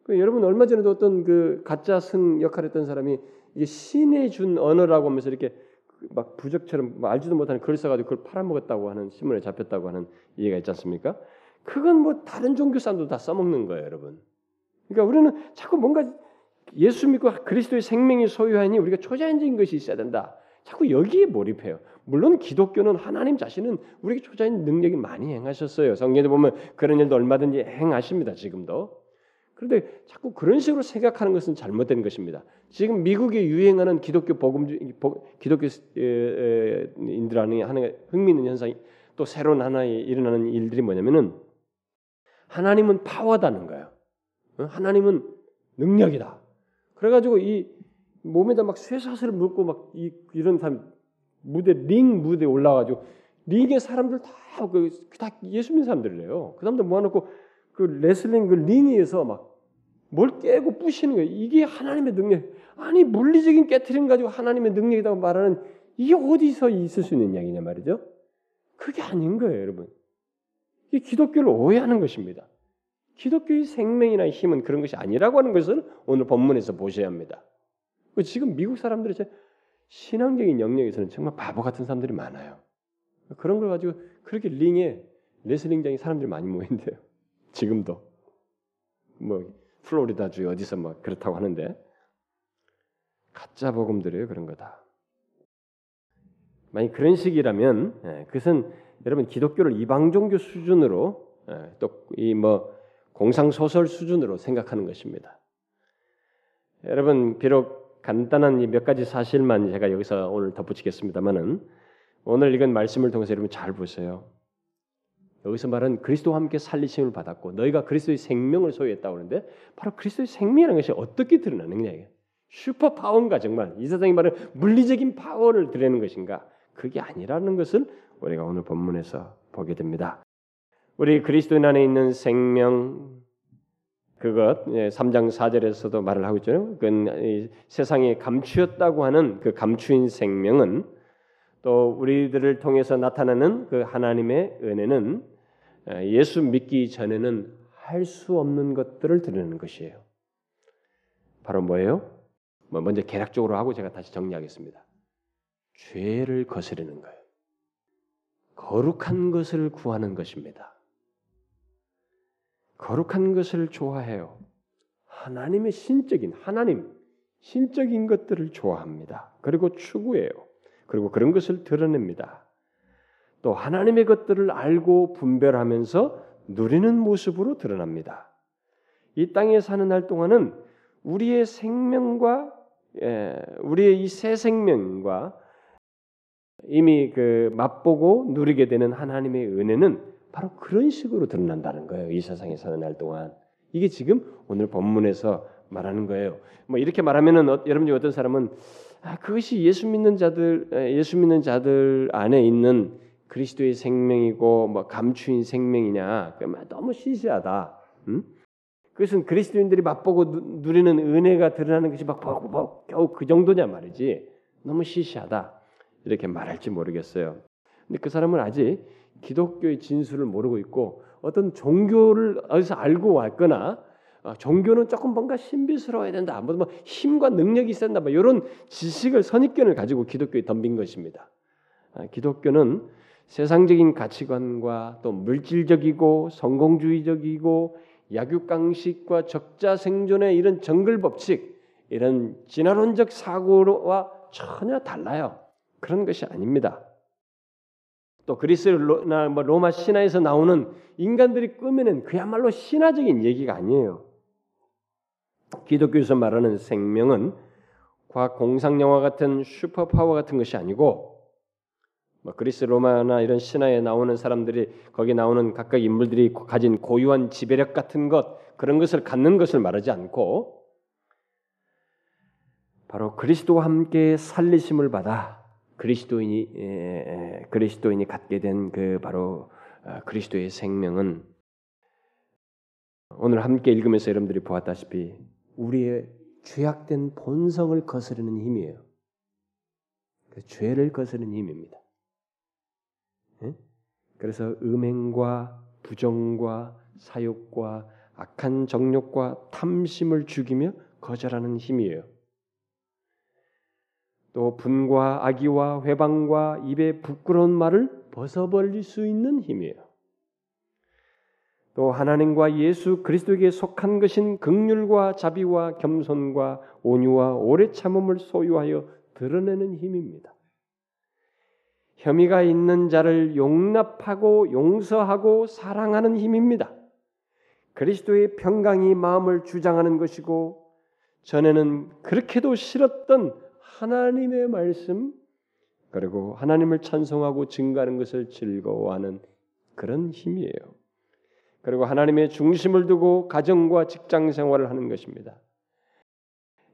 그 여러분 얼마 전에도 어떤 그 가짜 승 역할했던 사람이 이게 신의 준 언어라고 하면서 이렇게 막 부적처럼 뭐 알지도 못하는 글 써가지고 그걸 팔아먹었다고 하는 신문에 잡혔다고 하는 이해가 있지 않습니까? 그건 뭐 다른 종교 사람도 다 써먹는 거예요, 여러분. 그러니까 우리는 자꾸 뭔가 예수 믿고 그리스도의 생명이 소유하니 우리가 초자연적인 것이 있어야 된다. 자꾸 여기에 몰입해요. 물론 기독교는 하나님 자신은 우리에게 초자연 능력이 많이 행하셨어요. 성경에 보면 그런 일도 얼마든지 행하십니다. 지금도. 그런데 자꾸 그런 식으로 생각하는 것은 잘못된 것입니다. 지금 미국에 유행하는 기독교 복음 기독교인들 하는 흥미있는 현상이 또 새로운 하나의 일어나는 일들이 뭐냐면은 하나님은 파워다는 거예요. 하나님은 능력이다. 그래가지고 이 몸에다 막 쇠사슬을 묶고 막 이, 이런 사람 무대 링 무대에 올라가지고 링의 사람들 다다 그, 다 예수 믿는 사람들이래요. 그 사람들 모아놓고 그 레슬링 그 링에서 막 뭘 깨고 부시는 거예요. 이게 하나님의 능력. 아니 물리적인 깨트림 가지고 하나님의 능력이라고 말하는 이게 어디서 있을 수 있는 이야기냐 말이죠. 그게 아닌 거예요, 여러분. 이게 기독교를 오해하는 것입니다. 기독교의 생명이나 힘은 그런 것이 아니라고 하는 것을 오늘 본문에서 보셔야 합니다. 지금 미국 사람들이 신앙적인 영역에서는 정말 바보 같은 사람들이 많아요. 그런 걸 가지고 그렇게 링에 레슬링장에 사람들이 많이 모인대요. 지금도 뭐 플로리다주 어디서 뭐 그렇다고 하는데 가짜 복음들이에요 그런 거다. 만약 그런 식이라면 예, 그것은 여러분 기독교를 이방 종교 수준으로 예, 또이 뭐 공상 소설 수준으로 생각하는 것입니다. 여러분 비록 간단한 몇 가지 사실만 제가 여기서 오늘 덧붙이겠습니다만은 오늘 읽은 말씀을 통해서 여러분 잘 보세요. 여기서 말은 그리스도와 함께 살리심을 받았고 너희가 그리스도의 생명을 소유했다고 하는데 바로 그리스도의 생명이라는 것이 어떻게 드러나느냐 이게 슈퍼 파워인가 정말 이 세상이 말하는 물리적인 파워를 드리는 것인가 그게 아니라는 것을 우리가 오늘 본문에서 보게 됩니다. 우리 그리스도인 안에 있는 생명 그것 3장 예, 4절에서도 말을 하고 있죠. 그 세상에 감추었다고 하는 그 감추인 생명은 또 우리들을 통해서 나타나는 그 하나님의 은혜는 예수 믿기 전에는 할 수 없는 것들을 드러내는 것이에요. 바로 뭐예요? 뭐 먼저 개략적으로 하고 제가 다시 정리하겠습니다. 죄를 거스르는 거예요. 거룩한 것을 구하는 것입니다. 거룩한 것을 좋아해요. 하나님의 신적인 하나님 신적인 것들을 좋아합니다. 그리고 추구해요. 그리고 그런 것을 드러냅니다. 또 하나님의 것들을 알고 분별하면서 누리는 모습으로 드러납니다. 이 땅에 사는 날 동안은 우리의 생명과 예, 우리의 이 새 생명과 이미 그 맛보고 누리게 되는 하나님의 은혜는 바로 그런 식으로 드러난다는 거예요. 이 세상에 사는 날 동안 이게 지금 오늘 본문에서 말하는 거예요. 뭐 이렇게 말하면은 어, 여러분 중 어떤 사람은 아, 그것이 예수 믿는 자들 예수 믿는 자들 안에 있는 그리스도의 생명이고 뭐 감추인 생명이냐 너무 시시하다. 음? 그것은 그리스도인들이 맛보고 누, 리는 은혜가 드러나는 것이 막 뭐, 뭐, 겨우 그 정도냐 말이지. 너무 시시하다. 이렇게 말할지 모르겠어요. 근데 그 사람은 아직 기독교의 진수를 모르고 있고 어떤 종교를 어디서 알고 왔거나 어, 종교는 조금 뭔가 신비스러워야 된다. 뭐, 뭐 힘과 능력이 있어야 된다. 뭐 이런 지식을 선입견을 가지고 기독교에 덤빈 것입니다. 아, 기독교는 세상적인 가치관과 또 물질적이고 성공주의적이고 약육강식과 적자 생존의 이런 정글 법칙 이런 진화론적 사고와 전혀 달라요. 그런 것이 아닙니다. 또 그리스나 뭐 로마 신화에서 나오는 인간들이 꾸며낸 그야말로 신화적인 얘기가 아니에요. 기독교에서 말하는 생명은 과학 공상 영화 같은 슈퍼 파워 같은 것이 아니고 뭐 그리스 로마나 이런 신화에 나오는 사람들이 거기 나오는 각각 인물들이 가진 고유한 지배력 같은 것 그런 것을 갖는 것을 말하지 않고 바로 그리스도와 함께 살리심을 받아 그리스도인이 그리스도인이 갖게 된 그 바로 어, 그리스도의 생명은 오늘 함께 읽으면서 여러분들이 보았다시피 우리의 죄악된 본성을 거스르는 힘이에요. 그 죄를 거스르는 힘입니다. 그래서 음행과 부정과 사욕과 악한 정욕과 탐심을 죽이며 거절하는 힘이에요. 또 분과 악의와 회방과 입에 부끄러운 말을 벗어버릴 수 있는 힘이에요. 또 하나님과 예수 그리스도에게 속한 것인 극률과 자비와 겸손과 온유와 오래 참음을 소유하여 드러내는 힘입니다. 혐의가 있는 자를 용납하고 용서하고 사랑하는 힘입니다. 그리스도의 평강이 마음을 주장하는 것이고 전에는 그렇게도 싫었던 하나님의 말씀 그리고 하나님을 찬송하고 증가하는 것을 즐거워하는 그런 힘이에요. 그리고 하나님의 중심을 두고 가정과 직장 생활을 하는 것입니다.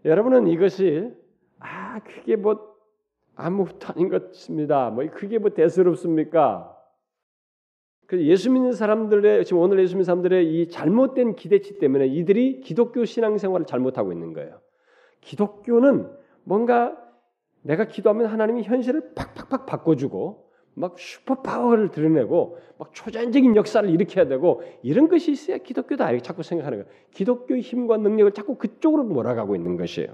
여러분은 이것이 아 그게 뭐 아무것도 아닌 것 같습니다. 뭐 그게 뭐 대수롭습니까? 그 예수 믿는 사람들의 지금 오늘 예수 믿는 사람들의 이 잘못된 기대치 때문에 이들이 기독교 신앙 생활을 잘못하고 있는 거예요. 기독교는 뭔가 내가 기도하면 하나님이 현실을 팍팍팍 바꿔주고 막 슈퍼 파워를 드러내고 막 초자연적인 역사를 일으켜야 되고 이런 것이 있어야 기독교다 이렇게 자꾸 생각하는 거예요. 기독교의 힘과 능력을 자꾸 그쪽으로 몰아가고 있는 것이에요.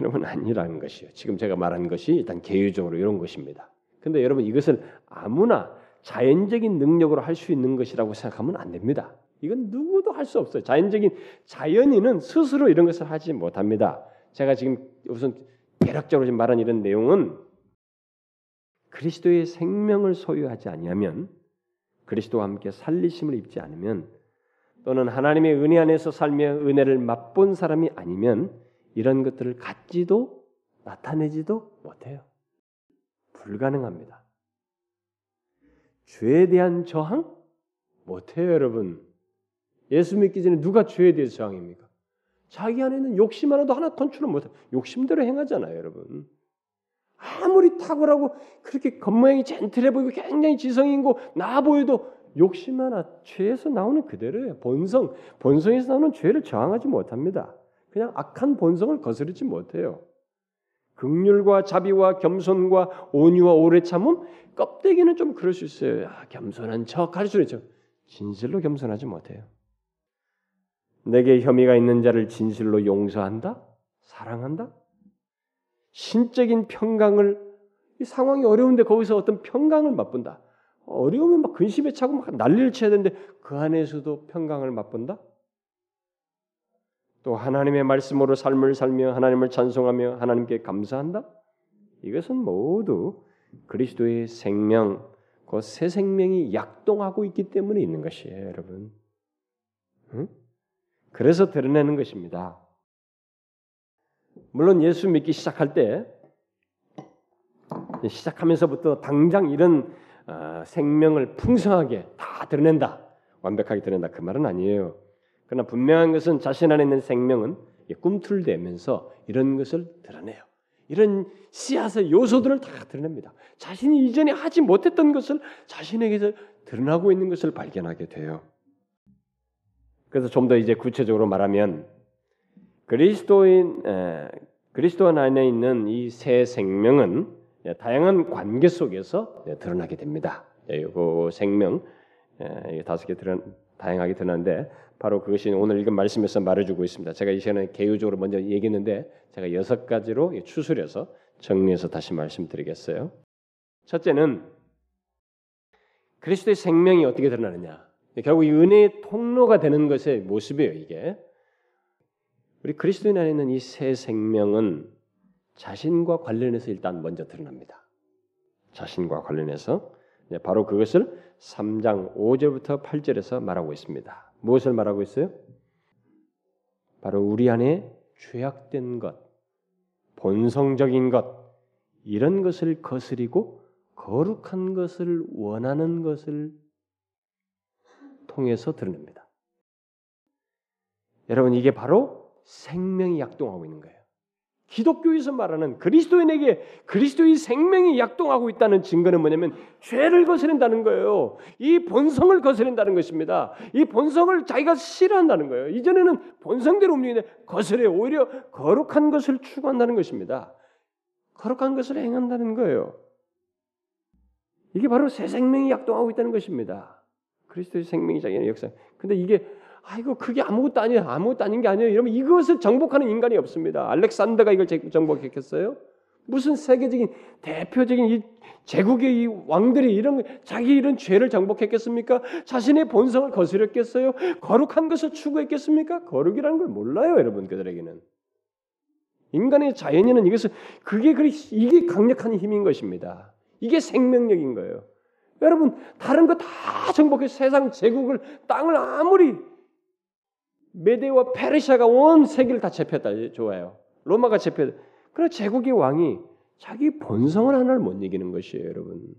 여러분 아니라는 것이에요. 지금 제가 말한 것이 일단 개유적으로 이런 것입니다. 근데 여러분 이것을 아무나 자연적인 능력으로 할 수 있는 것이라고 생각하면 안 됩니다. 이건 누구도 할 수 없어요. 자연적인 자연인은 스스로 이런 것을 하지 못합니다. 제가 지금 우선 대략적으로 지금 말한 이런 내용은 그리스도의 생명을 소유하지 아니하면 그리스도와 함께 살리심을 입지 않으면 또는 하나님의 은혜 안에서 살며 은혜를 맛본 사람이 아니면 이런 것들을 갖지도 나타내지도 못해요. 불가능합니다. 죄에 대한 저항 못해요, 여러분. 예수 믿기 전에 누가 죄에 대해서 저항입니까? 자기 안에 는 욕심 하나도 하나 컨트롤 못해. 욕심대로 행하잖아요, 여러분. 아무리 탁월하고 그렇게 겉모양이 젠틀해 보이고 굉장히 지성이 있고 나아 보여도 욕심 하나 죄에서 나오는 그대로예요. 본성, 본성에서 나오는 죄를 저항하지 못합니다. 그냥 악한 본성을 거스르지 못해요. 극률과 자비와 겸손과 온유와 오래 참음 껍데기는 좀 그럴 수 있어요. 야, 겸손한 척 할 수 있죠. 진실로 겸손하지 못해요. 내게 혐의가 있는 자를 진실로 용서한다? 사랑한다? 신적인 평강을 이 상황이 어려운데 거기서 어떤 평강을 맛본다. 어려우면 막 근심에 차고 막 난리를 쳐야 되는데 그 안에서도 평강을 맛본다. 또 하나님의 말씀으로 삶을 살며 하나님을 찬송하며 하나님께 감사한다. 이것은 모두 그리스도의 생명, 그 새 생명이 약동하고 있기 때문에 있는 것이에요, 여러분. 응? 그래서 드러내는 것입니다. 물론 예수 믿기 시작할 때 시작하면서부터 당장 이런 어, 생명을 풍성하게 다 드러낸다, 완벽하게 드러낸다 그 말은 아니에요. 그러나 분명한 것은 자신 안에 있는 생명은 꿈틀대면서 이런 것을 드러내요. 이런 씨앗의 요소들을 다 드러냅니다. 자신이 이전에 하지 못했던 것을 자신에게서 드러나고 있는 것을 발견하게 돼요. 그래서 좀 더 이제 구체적으로 말하면 그리스도인 에, 그리스도 안에 있는 이 새 생명은 다양한 관계 속에서 드러나게 됩니다. 그 생명 다섯 개 드러 다양하게 드러나는데 바로 그것이 오늘 읽은 말씀에서 말해주고 있습니다. 제가 이 시간에 개요적으로 먼저 얘기했는데 제가 여섯 가지로 추스려서 정리해서 다시 말씀드리겠어요. 첫째는 그리스도의 생명이 어떻게 드러나느냐. 결국 이 은혜의 통로가 되는 것의 모습이에요. 이게 우리 그리스도인 안에 있는 이 새 생명은 자신과 관련해서 일단 먼저 드러납니다. 자신과 관련해서 바로 그것을 3장 5절부터 8절에서 말하고 있습니다. 무엇을 말하고 있어요? 바로 우리 안에 죄악된 것, 본성적인 것, 이런 것을 거스리고 거룩한 것을 원하는 것을 통해서 드러냅니다. 여러분, 이게 바로 생명이 약동하고 있는 거예요. 기독교에서 말하는 그리스도인에게 그리스도의 생명이 약동하고 있다는 증거는 뭐냐면 죄를 거스른다는 거예요. 이 본성을 거스른다는 것입니다. 이 본성을 자기가 싫어한다는 거예요. 이전에는 본성대로 움직이는데 거스려 오히려 거룩한 것을 추구한다는 것입니다. 거룩한 것을 행한다는 거예요. 이게 바로 새 생명이 약동하고 있다는 것입니다. 그리스도의 생명이 자기의 역사. 근데 이게 아이고 그게 아무것도 아니에요. 아무것도 아닌 게 아니에요. 이러면 이것을 정복하는 인간이 없습니다. 알렉산더가 이걸 정복했겠어요? 무슨 세계적인 대표적인 이 제국의 이 왕들이 이런 자기 이런 죄를 정복했겠습니까? 자신의 본성을 거스렸겠어요? 거룩한 것을 추구했겠습니까? 거룩이라는 걸 몰라요, 여러분 그들에게는. 인간의 자연에는 이것을 그게 그리 이게 강력한 힘인 것입니다. 이게 생명력인 거예요. 여러분 다른 거 다 정복해 세상 제국을 땅을 아무리 메데와 페르시아가 온 세계를 다 제패했다. 좋아요. 로마가 제패. 그러나 제국의 왕이 자기 본성을 하나를 못 이기는 것이에요, 여러분.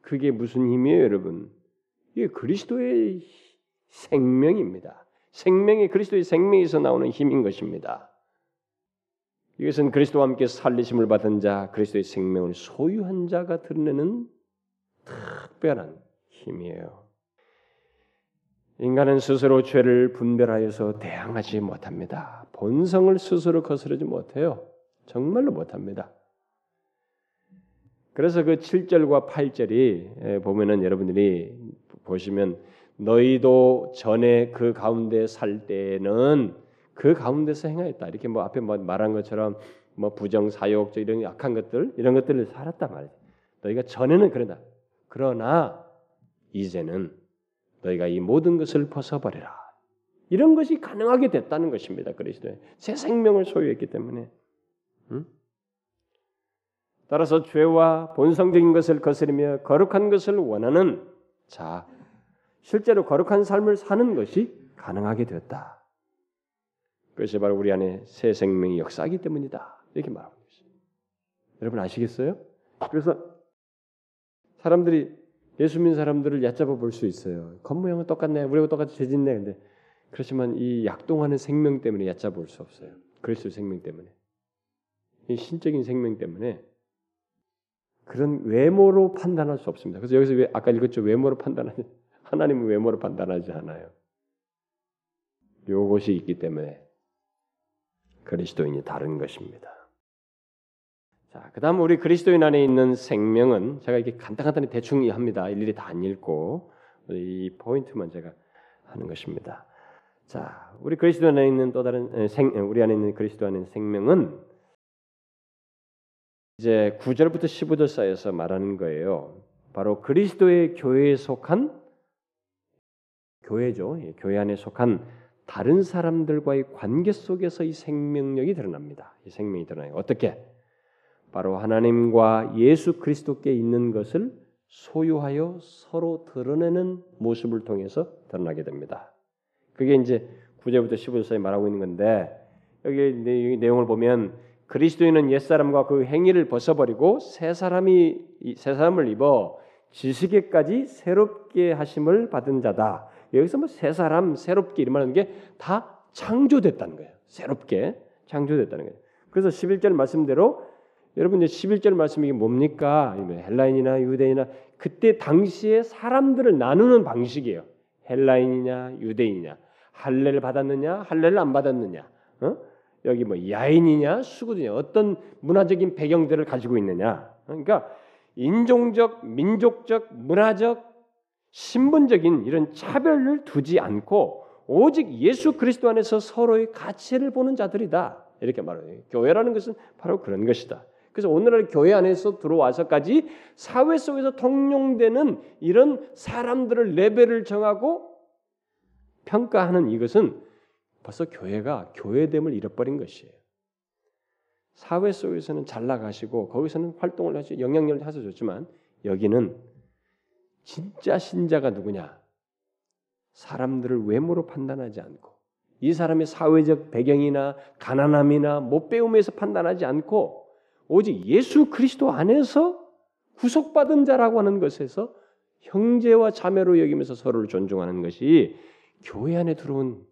그게 무슨 힘이에요, 여러분? 이게 그리스도의 생명입니다. 생명이 그리스도의 생명에서 나오는 힘인 것입니다. 이것은 그리스도와 함께 살리심을 받은 자, 그리스도의 생명을 소유한 자가 드러내는 특별한 힘이에요. 인간은 스스로 죄를 분별하여서 대항하지 못합니다. 본성을 스스로 거스르지 못해요. 정말로 못합니다. 그래서 그 7절과 8절이 보면은 여러분들이 보시면 너희도 전에 그 가운데 살 때는 그 가운데서 행하였다. 이렇게 뭐 앞에 뭐 말한 것처럼 뭐 부정 사욕 이런 약한 것들 이런 것들을 살았단 말이에요. 너희가 전에는 그러다. 그러나 이제는 너희가 이 모든 것을 벗어버리라. 이런 것이 가능하게 됐다는 것입니다. 그리스도의 새 생명을 소유했기 때문에. 응? 따라서 죄와 본성적인 것을 거스르며 거룩한 것을 원하는 자, 실제로 거룩한 삶을 사는 것이 가능하게 되었다. 그것이 바로 우리 안에 새 생명이 역사하기 때문이다. 이렇게 말하고 있습니다. 여러분 아시겠어요? 그래서 사람들이 예수 믿는 사람들을 얕잡아 볼 수 있어요. 겉모양은 똑같네. 우리하고 똑같이 죄짓네. 근데 그렇지만 이 약동하는 생명 때문에 얕잡아 볼 수 없어요. 그리스도 생명 때문에. 이 신적인 생명 때문에 그런 외모로 판단할 수 없습니다. 그래서 여기서 왜 아까 읽었죠 외모로 판단하지 하나님은 외모로 판단하지 않아요. 요것이 있기 때문에 그리스도인이 다른 것입니다. 자, 그다음 우리 그리스도인 안에 있는 생명은 제가 이게 간단간단히 대충 합니다. 일일이 다 안 읽고 이 포인트만 제가 하는 것입니다. 자, 우리 그리스도 안에 있는 또 다른 생 우리 안에 있는 그리스도 안에 있는 생명은 이제 9절부터 15절 사이에서 말하는 거예요. 바로 그리스도의 교회에 속한 교회죠. 예, 교회 안에 속한 다른 사람들과의 관계 속에서 이 생명력이 드러납니다. 이 생명이 드러나요. 어떻게? 바로 하나님과 예수 그리스도께 있는 것을 소유하여 서로 드러내는 모습을 통해서 드러나게 됩니다. 그게 이제 9절부터 15절 사이 말하고 있는 건데 여기 내용을 보면 그리스도인은 옛 사람과 그 행위를 벗어버리고 새 사람이 새 사람을 입어 지식에까지 새롭게 하심을 받은 자다. 여기서 뭐 새 사람 새롭게 이름하는 게 다 창조됐다는 거예요. 새롭게 창조됐다는 거예요. 그래서 11절 말씀대로 여러분 이제 11절 말씀이 뭡니까? 헬라인이나 유대인이나 그때 당시에 사람들을 나누는 방식이에요. 헬라인이냐 유대인이냐 할례를 받았느냐 할례를 안 받았느냐 어? 여기 뭐 야인이냐 수구냐 어떤 문화적인 배경들을 가지고 있느냐 그러니까 인종적 민족적 문화적 신분적인 이런 차별을 두지 않고 오직 예수 그리스도 안에서 서로의 가치를 보는 자들이다 이렇게 말해요. 교회라는 것은 바로 그런 것이다. 그래서 오늘날 교회 안에서 들어와서까지 사회 속에서 통용되는 이런 사람들을 레벨을 정하고 평가하는 이것은 벌써 교회가 교회됨을 잃어버린 것이에요. 사회 속에서는 잘 나가시고 거기서는 활동을 하시 영향력을 하셔줬지만 여기는 진짜 신자가 누구냐? 사람들을 외모로 판단하지 않고 이 사람의 사회적 배경이나 가난함이나 못 배움에서 판단하지 않고 오직 예수 그리스도 안에서 구속받은 자라고 하는 것에서 형제와 자매로 여기면서 서로를 존중하는 것이 교회 안에 들어온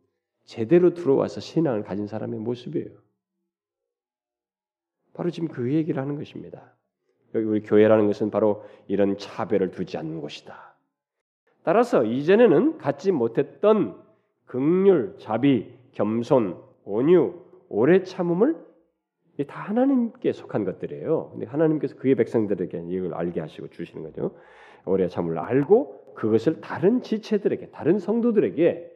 제대로 들어와서 신앙을 가진 사람의 모습이에요. 바로 지금 그 얘기를 하는 것입니다. 여기 우리 교회라는 것은 바로 이런 차별을 두지 않는 곳이다. 따라서 이전에는 갖지 못했던 극률, 자비, 겸손, 온유, 오래 참음을 다 하나님께 속한 것들이에요. 근데 하나님께서 그의 백성들에게 이걸 알게 하시고 주시는 거죠. 오래 참을 알고 그것을 다른 지체들에게, 다른 성도들에게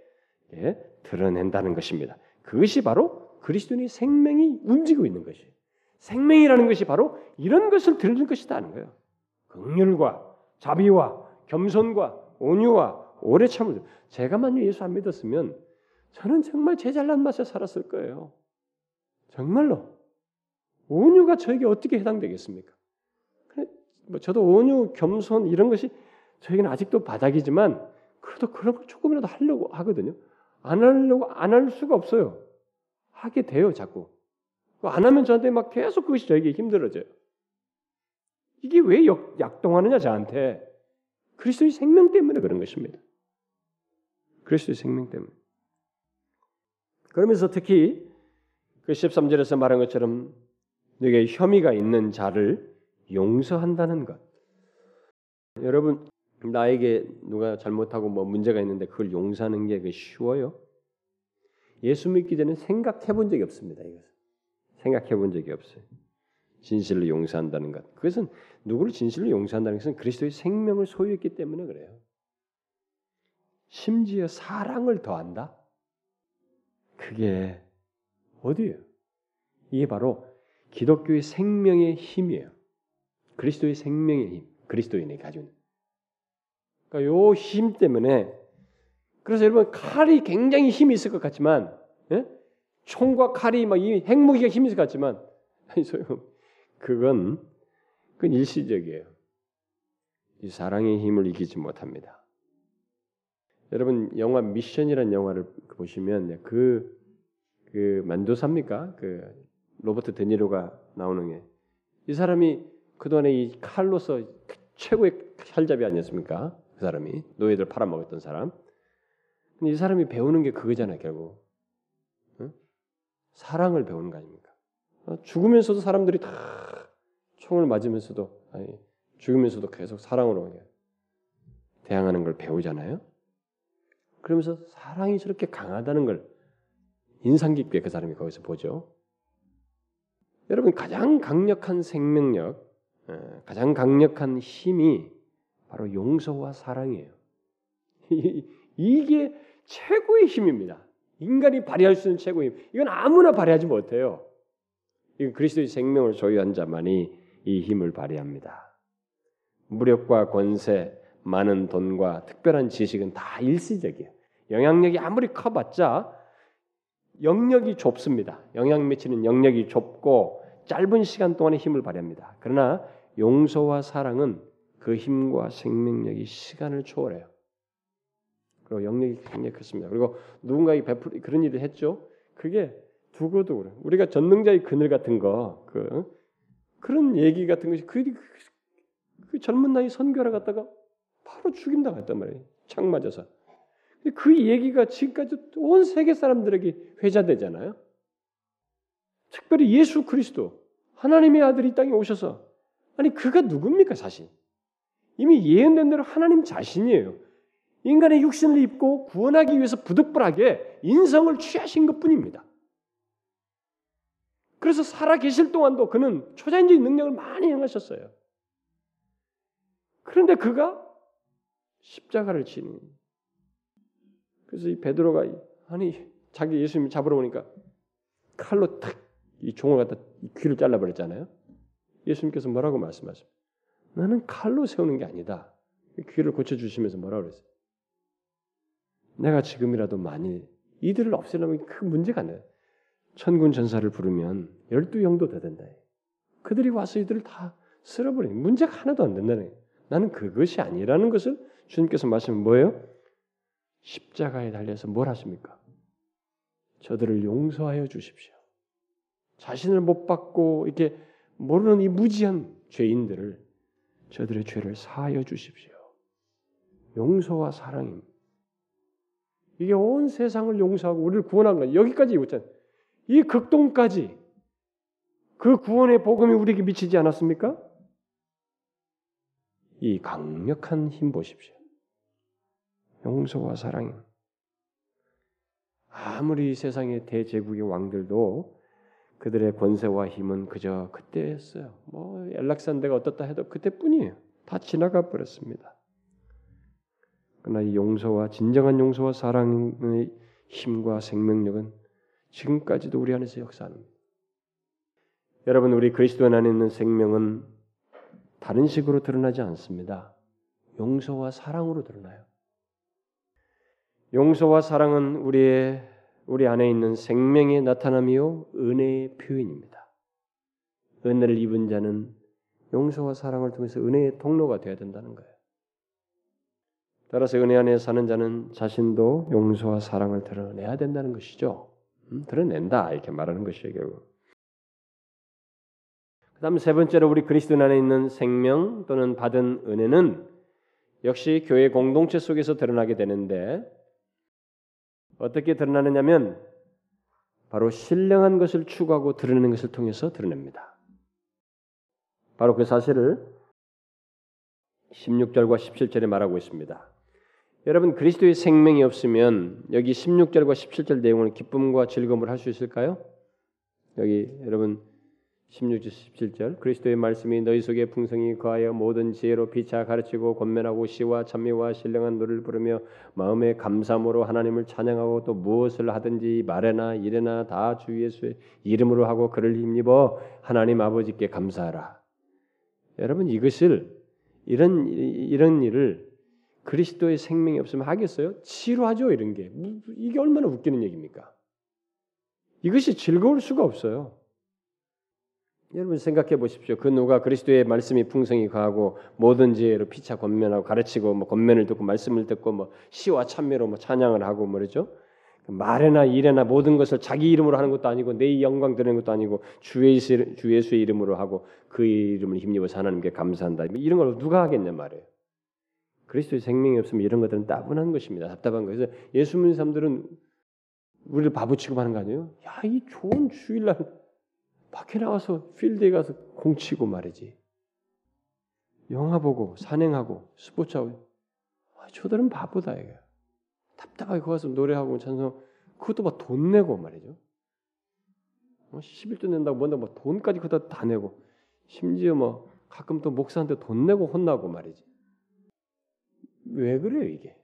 예, 드러낸다는 것입니다. 그것이 바로 그리스도인의 생명이 움직이고 있는 것이. 생명이라는 것이 바로 이런 것을 드리는 것이다 는 거예요. 긍휼과 자비와 겸손과 온유와 오래 참을. 제가 만약 예수 안 믿었으면 저는 정말 제 잘난 맛에 살았을 거예요. 정말로. 온유가 저에게 어떻게 해당되겠습니까? 뭐 저도 온유, 겸손 이런 것이 저에게는 아직도 바닥이지만 그래도 그런 거 조금이라도 하려고 하거든요. 안 하려고 안 할 수가 없어요. 하게 돼요, 자꾸. 안 하면 저한테 막 계속 그것이 저에게 힘들어져요. 이게 왜 역, 약동하느냐 저한테 그리스도의 생명 때문에 그런 것입니다. 그리스도의 생명 때문에. 그러면서 특히 그 13절에서 말한 것처럼 너에게 혐의가 있는 자를 용서한다는 것. 여러분 나에게 누가 잘못하고 뭐 문제가 있는데 그걸 용서하는 게그 쉬워요? 예수 믿기 전에 생각해 본 적이 없습니다. 이것 생각해 본 적이 없어요. 진실로 용서한다는 것. 그것은 누구를 진실로 용서한다는 것은 그리스도의 생명을 소유했기 때문에 그래요. 심지어 사랑을 더한다? 그게 어디예요? 이게 바로 기독교의 생명의 힘이에요. 그리스도의 생명의 힘, 그리스도인이 있는. 그러니까 요 힘 때문에 그래서 여러분 칼이 굉장히 힘이 있을 것 같지만 예? 총과 칼이 막 이 핵무기가 힘이 있을 것 같지만 아니 소용 그건 그건 일시적이에요. 이 사랑의 힘을 이기지 못합니다. 여러분 영화 미션이라는 영화를 보시면 그, 그 만두삽니까? 그 로버트 데니로가 나오는 게 이 사람이 그동안에 이 칼로서 최고의 칼잡이 아니었습니까? 그 사람이 노예들 팔아먹었던 사람. 근데 이 사람이 배우는 게 그거잖아요, 결국. 응? 사랑을 배우는 거 아닙니까? 어, 죽으면서도 사람들이 다 총을 맞으면서도 아니, 죽으면서도 계속 사랑으로 대항하는 걸 배우잖아요. 그러면서 사랑이 저렇게 강하다는 걸 인상 깊게 그 사람이 거기서 보죠. 여러분 가장 강력한 생명력, 가장 강력한 힘이 바로 용서와 사랑이에요. 이게 최고의 힘입니다. 인간이 발휘할 수 있는 최고의 힘. 이건 아무나 발휘하지 못해요. 이건 그리스도의 생명을 소유한 자만이 이 힘을 발휘합니다. 무력과 권세, 많은 돈과 특별한 지식은 다 일시적이에요. 영향력이 아무리 커봤자 영역이 좁습니다. 영향 미치는 영역이 좁고 짧은 시간 동안에 힘을 발휘합니다. 그러나 용서와 사랑은 그 힘과 생명력이 시간을 초월해요. 그리고 영역이 굉장히 크습니다. 그리고 누군가에게 베풀 그런 일을 했죠. 그게 그래. 우리가 전능자의 그늘 같은 거, 그 그런 얘기 같은 것이 그, 그, 그 젊은 나이 선교하러 갔다가 바로 죽임당했단 말이에요. 창 맞아서. 그 얘기가 지금까지 온 세계 사람들에게 회자되잖아요. 특별히 예수 그리스도 하나님의 아들이 땅에 오셔서 아니 그가 누굽니까 사실? 이미 예언된 대로 하나님 자신이에요. 인간의 육신을 입고 구원하기 위해서 부득불하게 인성을 취하신 것뿐입니다. 그래서 살아 계실 동안도 그는 초자연적인 능력을 많이 행하셨어요. 그런데 그가 십자가를 지는 그래서 이 베드로가 아니 자기 예수님 잡으러 오니까 칼로 탁 이 종을 갖다 귀를 잘라버렸잖아요. 예수님께서 뭐라고 말씀하십니까? 나는 칼로 세우는 게 아니다. 귀를 고쳐주시면서 뭐라고 그랬어요? 내가 지금이라도 만일 이들을 없애려면 그 문제가 안 돼. 천군 전사를 부르면 열두 영도 더 된다. 그들이 와서 이들을 다 쓸어버리는 문제가 하나도 안 된다는 거예요. 나는 그것이 아니라는 것을 주님께서 말씀은 뭐예요? 십자가에 달려서 뭘 하십니까? 저들을 용서하여 주십시오. 자신을 못 받고 이렇게 모르는 이 무지한 죄인들을 저들의 죄를 사하여 주십시오. 용서와 사랑입니다. 이게 온 세상을 용서하고 우리를 구원한 거예요. 여기까지 있잖아요. 이 극동까지 그 구원의 복음이 우리에게 미치지 않았습니까? 이 강력한 힘 보십시오. 용서와 사랑. 아무리 세상의 대제국의 왕들도 그들의 권세와 힘은 그저 그때였어요. 뭐 엘락산데가 어떻다 해도 그때뿐이에요. 다 지나가 버렸습니다. 그러나 이 용서와 진정한 용서와 사랑의 힘과 생명력은 지금까지도 우리 안에서 역사합니다. 여러분 우리 그리스도 안에 있는 생명은 다른 식으로 드러나지 않습니다. 용서와 사랑으로 드러나요. 용서와 사랑은 우리의 우리 안에 있는 생명의 나타남이요 은혜의 표현입니다. 은혜를 입은 자는 용서와 사랑을 통해서 은혜의 통로가 되어야 된다는 거예요. 따라서 은혜 안에 사는 자는 자신도 용서와 사랑을 드러내야 된다는 것이죠. 음, 드러낸다 이렇게 말하는 것이에요 결국. 그다음 세 번째로 우리 그리스도 안에 있는 생명 또는 받은 은혜는 역시 교회 공동체 속에서 드러나게 되는데 어떻게 드러나느냐면 바로 신령한 것을 추구하고 드러내는 것을 통해서 드러냅니다. 바로 그 사실을 16절과 17절에 말하고 있습니다. 여러분 그리스도의 생명이 없으면 여기 16절과 17절 내용을 기쁨과 즐거움을 할 수 있을까요? 여기 여러분 16절 17절 그리스도의 말씀이 너희 속에 풍성히 거하여 모든 지혜로 피차 가르치고 권면하고 시와 찬미와 신령한 노래를 부르며 마음의 감사함으로 하나님을 찬양하고 또 무엇을 하든지 말에나 일에나 다 주 예수의 이름으로 하고 그를 힘입어 하나님 아버지께 감사하라. 여러분 이것을 이런 이런 일을 그리스도의 생명이 없으면 하겠어요? 지루하죠 이런 게 이게 얼마나 웃기는 얘기입니까? 이것이 즐거울 수가 없어요. 여러분 생각해 보십시오. 그 누가 그리스도의 말씀이 풍성히 가하고 모든 지혜로 피차 권면하고 가르치고 뭐 권면을 듣고 말씀을 듣고 뭐 시와 찬미로 뭐 찬양을 하고 뭐죠? 말에나 일에나 모든 것을 자기 이름으로 하는 것도 아니고 내 영광 드리는 것도 아니고 주 예수 주 예수의 이름으로 하고 그 이름을 힘입어서 하나님께 감사한다. 이런 걸 누가 하겠냐 말이에요. 그리스도의 생명이 없으면 이런 것들은 따분한 것입니다. 답답한 거예요. 그래서 예수 믿는 사람들은 우리를 바보 취급하는 거 아니에요? 야, 이 좋은 주일날 밖에 나와서 필드에 가서 공치고 말이지. 영화 보고 산행하고 스포츠하고 아, 저들은 바보다 이거. 답답하게 거기서 노래하고 찬송 그것도 막 돈 내고 말이죠. 11조 뭐 낸다고 뭔가 뭐 돈까지 그다 다 내고 심지어 뭐 가끔 또 목사한테 돈 내고 혼나고 말이지. 왜 그래요 이게?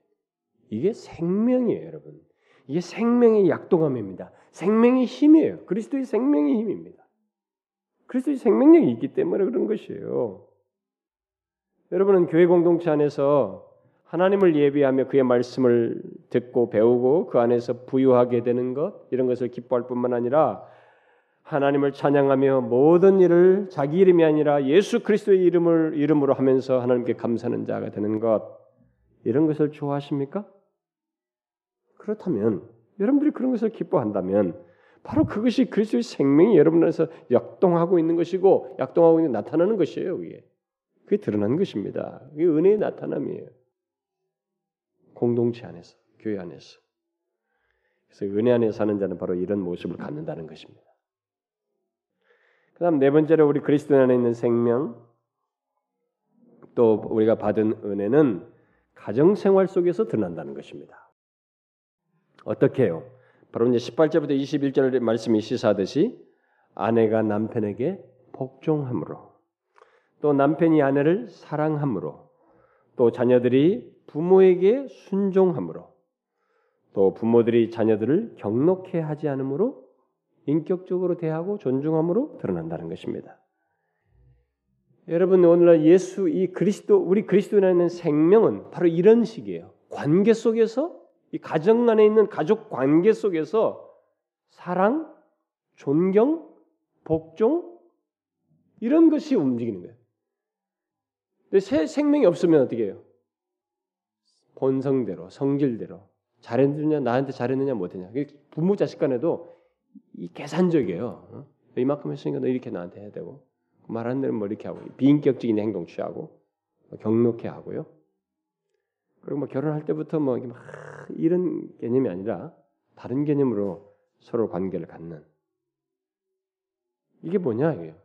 이게 생명이에요, 여러분. 이게 생명의 약동함입니다. 생명의 힘이에요. 그리스도의 생명의 힘입니다. 그리스도의 생명력이 있기 때문에 그런 것이에요. 여러분은 교회 공동체 안에서 하나님을 예비하며 그의 말씀을 듣고 배우고 그 안에서 부유하게 되는 것 이런 것을 기뻐할 뿐만 아니라 하나님을 찬양하며 모든 일을 자기 이름이 아니라 예수 그리스도의 이름을 이름으로 하면서 하나님께 감사하는 자가 되는 것 이런 것을 좋아하십니까? 그렇다면 여러분들이 그런 것을 기뻐한다면 바로 그것이 그리스도의 생명이 여러분 안에서 약동하고 있는 것이고 약동하고 있는 나타나는 것이에요. 그게 그게 드러난 것입니다. 그게 은혜의 나타남이에요. 공동체 안에서 교회 안에서 그래서 은혜 안에 사는 자는 바로 이런 모습을 갖는다는 것입니다. 그다음 네 번째로 우리 그리스도 안에 있는 생명 또 우리가 받은 은혜는 가정 생활 속에서 드러난다는 것입니다. 어떻게 해요? 바로 이제 18절부터 21절 말씀이 시사하듯이 아내가 남편에게 복종함으로 또 남편이 아내를 사랑함으로 또 자녀들이 부모에게 순종함으로 또 부모들이 자녀들을 경록해 하지 않으므로 인격적으로 대하고 존중함으로 드러난다는 것입니다. 여러분 오늘날 예수 이 그리스도 우리 그리스도인에 생명은 바로 이런 식이에요. 관계 속에서 이 가정 안에 있는 가족 관계 속에서 사랑, 존경, 복종 이런 것이 움직이는 거예요. 근데 새 생명이 없으면 어떻게 해요? 본성대로, 성질대로 잘했느냐, 나한테 잘했느냐, 못했냐. 부모 자식 간에도 이 계산적이에요. 어? 이만큼 했으니까 너 이렇게 나한테 해야 되고 말하는 대로 뭐 이렇게 하고 비인격적인 행동 취하고 뭐 경록해 하고요. 그리고 뭐 결혼할 때부터 뭐막 이런 개념이 아니라 다른 개념으로 서로 관계를 갖는. 이게 뭐냐 이게.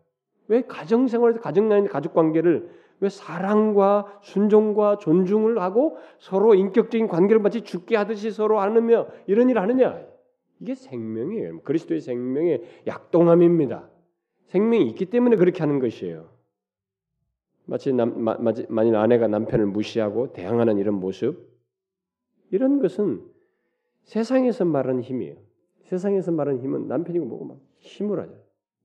왜 가정 생활에서 가정 내에 가족 관계를 왜 사랑과 순종과 존중을 하고 서로 인격적인 관계를 마치 죽게 하듯이 서로 안으며 이런 일을 하느냐? 이게 생명이에요. 그리스도의 생명의 약동함입니다. 생명이 있기 때문에 그렇게 하는 것이에요 마치 남, 마, 만일 아내가 남편을 무시하고 대항하는 이런 모습 이런 것은 세상에서 말하는 힘이에요. 세상에서 말하는 힘은 남편이고 뭐고 막 힘을 하죠.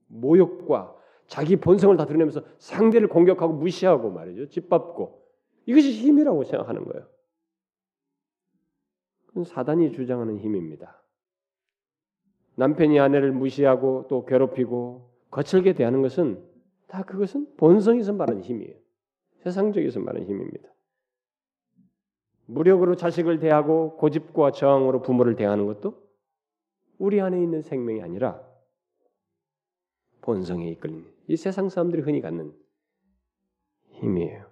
모욕과 자기 본성을 다 드러내면서 상대를 공격하고 무시하고 말이죠. 짓밟고 이것이 힘이라고 생각하는 거예요. 그건 사단이 주장하는 힘입니다. 남편이 아내를 무시하고 또 괴롭히고 거칠게 대하는 것은 다 그것은 본성에서 말하는 힘이에요. 세상적에서 말하는 힘입니다. 무력으로 자식을 대하고 고집과 저항으로 부모를 대하는 것도 우리 안에 있는 생명이 아니라 본성에 이끌린 이 세상 사람들이 흔히 갖는 힘이에요.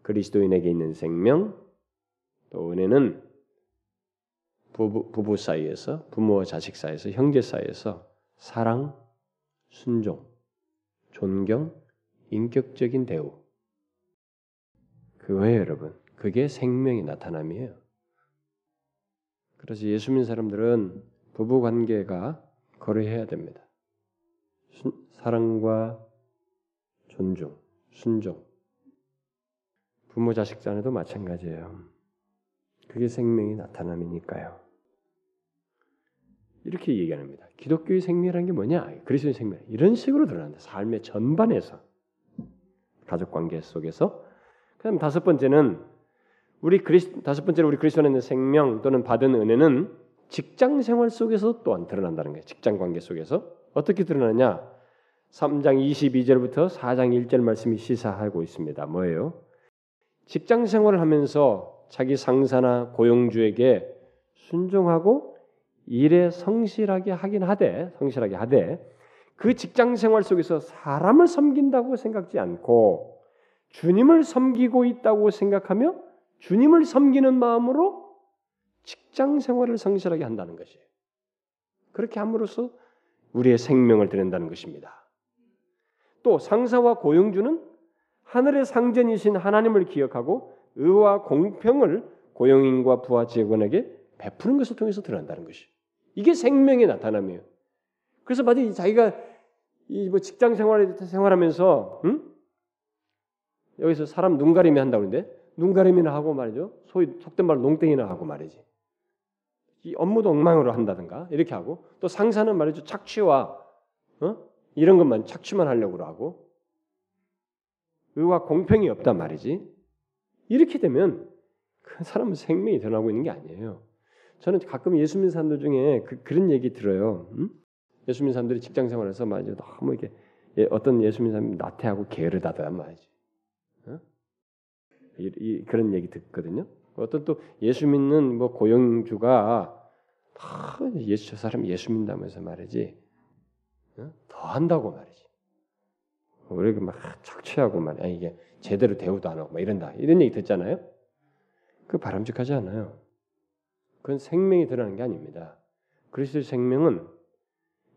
그리스도인에게 있는 생명 또 은혜는 부부, 부부 사이에서 부모와 자식 사이에서 형제 사이에서 사랑, 순종, 존경, 인격적인 대우. 그거예요, 여러분. 그게 생명의 나타남이에요. 그래서 예수 믿는 사람들은 부부 관계가 거래해야 됩니다. 순, 사랑과 존중, 순종. 부모 자식 간에도 마찬가지예요. 그게 생명의 나타남이니까요. 이렇게 얘기합니다. 기독교의 생명이라는 게 뭐냐? 그리스도의 생명. 이런 식으로 드러난다. 삶의 전반에서 가족 관계 속에서. 그다음 다섯 번째는 우리 그리스 다섯 번째로 우리 그리스도 안에 있는 생명 또는 받은 은혜는 직장 생활 속에서 또한 드러난다는 거예요. 직장 관계 속에서 어떻게 드러나냐? 3장 22절부터 4장 1절 말씀이 시사하고 있습니다. 뭐예요? 직장 생활을 하면서 자기 상사나 고용주에게 순종하고 일에 성실하게 하긴 하되 성실하게 하되 그 직장 생활 속에서 사람을 섬긴다고 생각지 않고 주님을 섬기고 있다고 생각하며 주님을 섬기는 마음으로 직장 생활을 성실하게 한다는 것이에요. 그렇게 함으로써 우리의 생명을 드린다는 것입니다. 또 상사와 고용주는 하늘의 상전이신 하나님을 기억하고 의와 공평을 고용인과 부하 직원에게 베푸는 것을 통해서 드러난다는 것이. 이게 생명의 나타남이에요. 그래서 마치 자기가 이 뭐 직장 생활 생활하면서 응? 여기서 사람 눈 가림이 한다고 그러는데 눈 가림이나 하고 말이죠. 소위 속된 말로 농땡이나 하고 말이지. 이 업무도 엉망으로 한다든가 이렇게 하고 또 상사는 말이죠. 착취와 어? 이런 것만 착취만 하려고 하고 의와 공평이 없단 말이지. 이렇게 되면 그 사람은 생명이 드러나고 있는 게 아니에요. 저는 가끔 예수 믿는 사람들 중에 그, 런 얘기 들어요. 음? 예수 믿는 사람들이 직장 생활에서 말이죠. 너무 이게 예, 어떤 예수 믿는 사람이 나태하고 게으르다단 말이지. 어? 이, 이, 그런 얘기 듣거든요. 어떤 또 예수 믿는 뭐 고용주가 아, 예수 저 사람 예수 믿다면서 말이지 어? 더 한다고 말이지. 우리가 막 착취하고 말이야 이게 제대로 대우도 안 하고 막 이런다 이런 얘기 듣잖아요. 그 바람직하지 않아요. 그건 생명이 드러나는 게 아닙니다. 그리스도의 생명은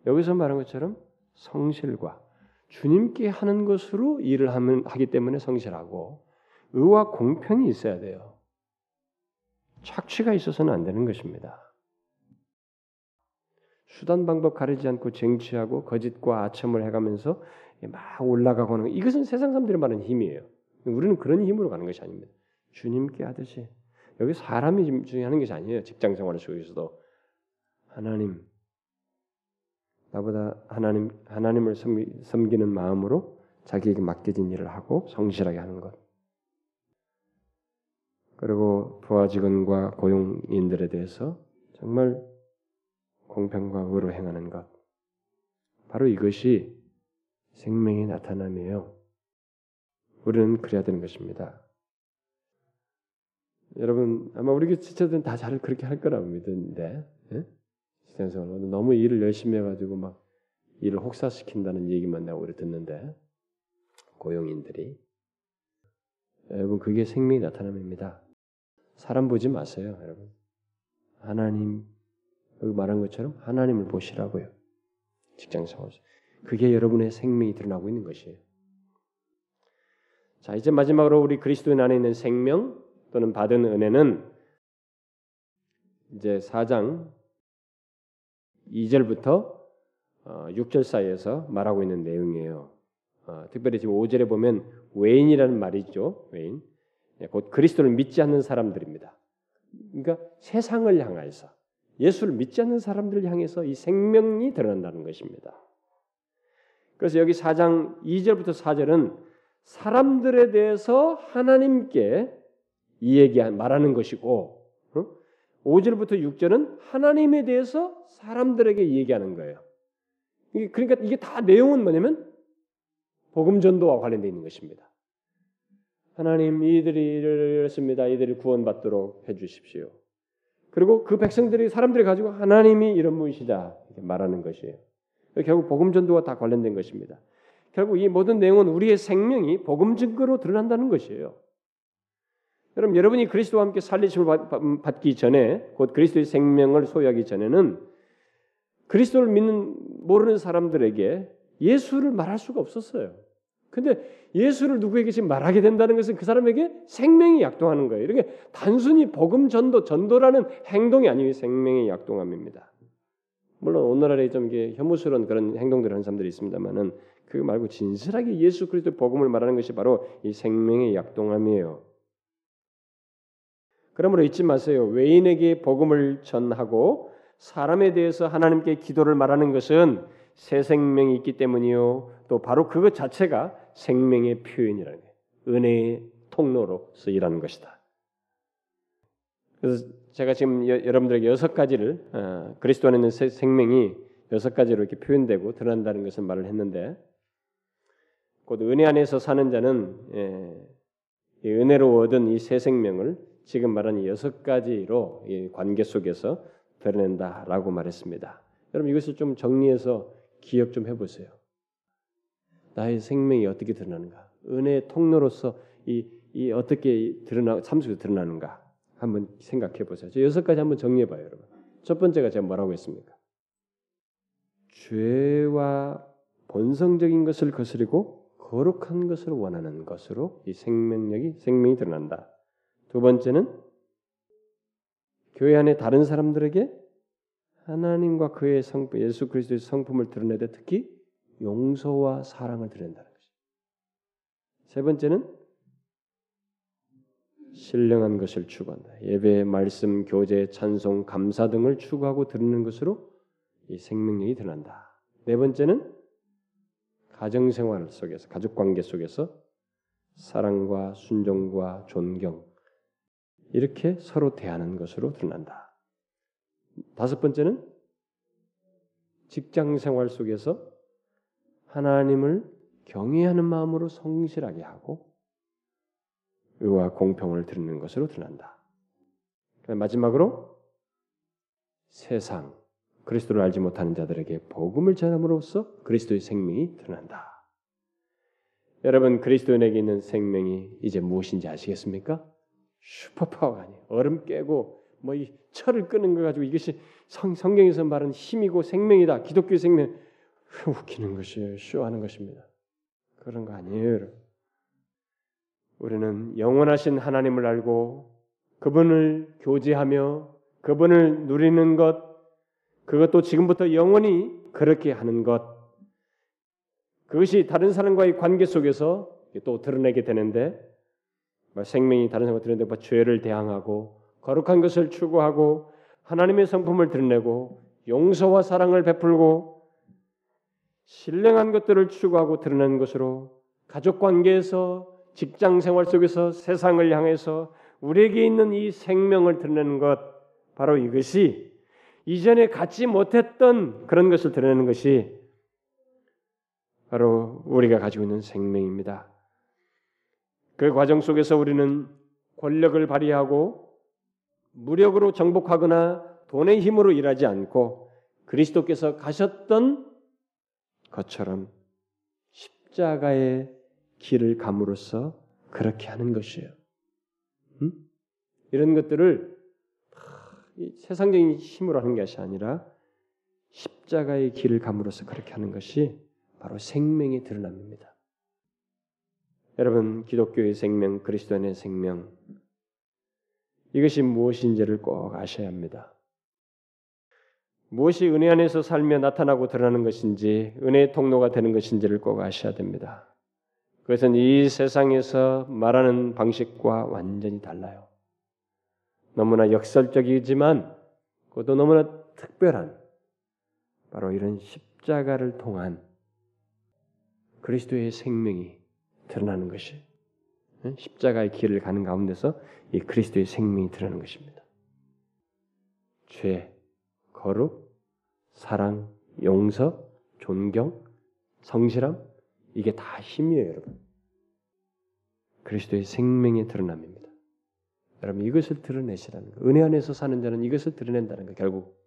여기서 말한 것처럼 성실과 주님께 하는 것으로 일을 하면 하기 때문에 성실하고 의와 공평이 있어야 돼요. 착취가 있어서는 안 되는 것입니다. 수단 방법 가리지 않고 쟁취하고 거짓과 아첨을 해가면서 막 올라가고 하는 것. 이것은 세상 사람들이 말하는 힘이에요. 우리는 그런 힘으로 가는 것이 아닙니다. 주님께 하듯이 여기 사람이 하는 것이 아니에요. 직장 생활 속에서도 하나님 나보다 하나님 하나님을 섬기는 마음으로 자기에게 맡겨진 일을 하고 성실하게 하는 것. 그리고 부하 직원과 고용인들에 대해서 정말 공평과 의로 행하는 것. 바로 이것이 생명의 나타남이에요. 우리는 그래야 되는 것입니다. 여러분 아마 우리 지체들은 다 잘 그렇게 할 거라고 믿는데 예? 직장생활 너무 일을 열심히 해가지고 막 일을 혹사시킨다는 얘기만 내가 오래 듣는데 고용인들이 여러분 그게 생명의 나타남입니다. 사람 보지 마세요, 여러분. 하나님 여기 말한 것처럼 하나님을 보시라고요. 직장 생활 그게 여러분의 생명이 드러나고 있는 것이에요. 자, 이제 마지막으로 우리 그리스도인 안에 있는 생명 또는 받은 은혜는 이제 4장 2절부터 6절 어, 사이에서 말하고 있는 내용이에요. 어, 특별히 지금 5절에 보면 외인이라는 말이죠. 외인. 예, 곧 그리스도를 믿지 않는 사람들입니다. 그러니까 세상을 향해서 예수를 믿지 않는 사람들을 향해서 이 생명이 드러난다는 것입니다. 그래서 여기 4장 2절부터 4절은 사람들에 대해서 하나님께 이 얘기 말하는 것이고 5절부터 6절은 하나님에 대해서 사람들에게 얘기하는 거예요. 그러니까 이게 다 내용은 뭐냐면 복음 전도와 관련되어 있는 것입니다. 하나님 이들이 이랬습니다. 이들이 구원받도록 해주십시오. 그리고 그 백성들이 사람들이 가지고 하나님이 이런 분이시다 이렇게 말하는 것이에요. 결국 복음 전도와 다 관련된 것입니다. 결국 이 모든 내용은 우리의 생명이 복음 증거로 드러난다는 것이에요. 여러분 여러분이 그리스도와 함께 살리심을 받기 전에 곧 그리스도의 생명을 소유하기 전에는 그리스도를 믿는 모르는 사람들에게 예수를 말할 수가 없었어요. 근데 예수를 누구에게 지금 말하게 된다는 것은 그 사람에게 생명이 약동하는 거예요. 이렇게 단순히 복음 전도 전도라는 행동이 아니고 생명의 약동함입니다. 물론 오늘날에 좀 이게 혐오스러운 그런 행동들을 하는 사람들이 있습니다만은 그 말고 진실하게 예수 그리스도 복음을 말하는 것이 바로 이 생명의 약동함이에요. 그러므로 잊지 마세요. 외인에게 복음을 전하고 사람에 대해서 하나님께 기도를 말하는 것은 새 생명이 있기 때문이요. 또 바로 그것 자체가 생명의 표현이라는 거예요. 은혜의 통로로서 일하는 것이다. 그래서 제가 지금 여, 러분들에게 여섯 가지를 어, 그리스도 안에 있는 생명이 여섯 가지로 이렇게 표현되고 드러난다는 것을 말을 했는데 곧 은혜 안에서 사는 자는 예, 은혜로 얻은 이 새 생명을 지금 말한 이 여섯 가지로 이 관계 속에서 드러낸다라고 말했습니다. 여러분 이것을 좀 정리해서 기억 좀 해보세요. 나의 생명이 어떻게 드러나는가? 은혜의 통로로서 이, 이 어떻게 드러나 삶 속에 드러나는가? 한번 생각해 보세요. 저 여섯 가지 한번 정리해 봐요, 여러분. 첫 번째가 제가 뭐라고 했습니까? 죄와 본성적인 것을 거스르고 거룩한 것을 원하는 것으로 이 생명력이 생명이 드러난다. 두 번째는 교회 안에 다른 사람들에게 하나님과 그의 성품, 예수 그리스도의 성품을 드러내되 특히 용서와 사랑을 드러낸다는 것입니다. 세 번째는 신령한 것을 추구한다. 예배, 말씀, 교제, 찬송, 감사 등을 추구하고 드리는 것으로 이 생명력이 드러난다. 네 번째는 가정 생활 속에서 가족 관계 속에서 사랑과 순종과 존경 이렇게 서로 대하는 것으로 드러난다. 다섯 번째는 직장 생활 속에서 하나님을 경외하는 마음으로 성실하게 하고 의와 공평을 드리는 것으로 드러난다. 마지막으로 세상 그리스도를 알지 못하는 자들에게 복음을 전함으로써 그리스도의 생명이 드러난다. 여러분 그리스도인에게 있는 생명이 이제 무엇인지 아시겠습니까? 슈퍼파워가 아니에요. 얼음 깨고 뭐 이 철을 끄는 거 가지고 이것이 성, 성경에서 말하는 힘이고 생명이다. 기독교 생명 웃기는 것이에요. 쇼하는 것입니다. 그런 거 아니에요, 여러분. 우리는 영원하신 하나님을 알고 그분을 교제하며 그분을 누리는 것, 그것도 지금부터 영원히 그렇게 하는 것, 그것이 다른 사람과의 관계 속에서 또 드러내게 되는데, 뭐 생명이 다른 사람과 드러내는데 뭐 죄를 대항하고 거룩한 것을 추구하고 하나님의 성품을 드러내고 용서와 사랑을 베풀고 신령한 것들을 추구하고 드러내는 것으로 가족 관계에서 직장 생활 속에서 세상을 향해서 우리에게 있는 이 생명을 드러내는 것 바로 이것이 이전에 갖지 못했던 그런 것을 드러내는 것이 바로 우리가 가지고 있는 생명입니다. 그 과정 속에서 우리는 권력을 발휘하고 무력으로 정복하거나 돈의 힘으로 일하지 않고 그리스도께서 가셨던 것처럼 십자가의 길을 감으로써 그렇게 하는 것이에요. 음? 이런 것들을 세상적인 힘으로 하는 것이 아니라 십자가의 길을 감으로써 그렇게 하는 것이 바로 생명이 드러납니다. 여러분 기독교의 생명, 그리스도인의 생명 이것이 무엇인지를 꼭 아셔야 합니다. 무엇이 은혜 안에서 살며 나타나고 드러나는 것인지 은혜의 통로가 되는 것인지를 꼭 아셔야 됩니다. 그것은 이 세상에서 말하는 방식과 완전히 달라요. 너무나 역설적이지만 그것도 너무나 특별한 바로 이런 십자가를 통한 그리스도의 생명이 드러나는 것이 십자가의 길을 가는 가운데서 이 그리스도의 생명이 드러나는 것입니다. 죄, 거룩, 사랑, 용서, 존경, 성실함 이게 다 힘이에요, 여러분. 그리스도의 생명의 드러남입니다. 여러분 이것을 드러내시라는 거. 은혜 안에서 사는 자는 이것을 드러낸다는 거. 결국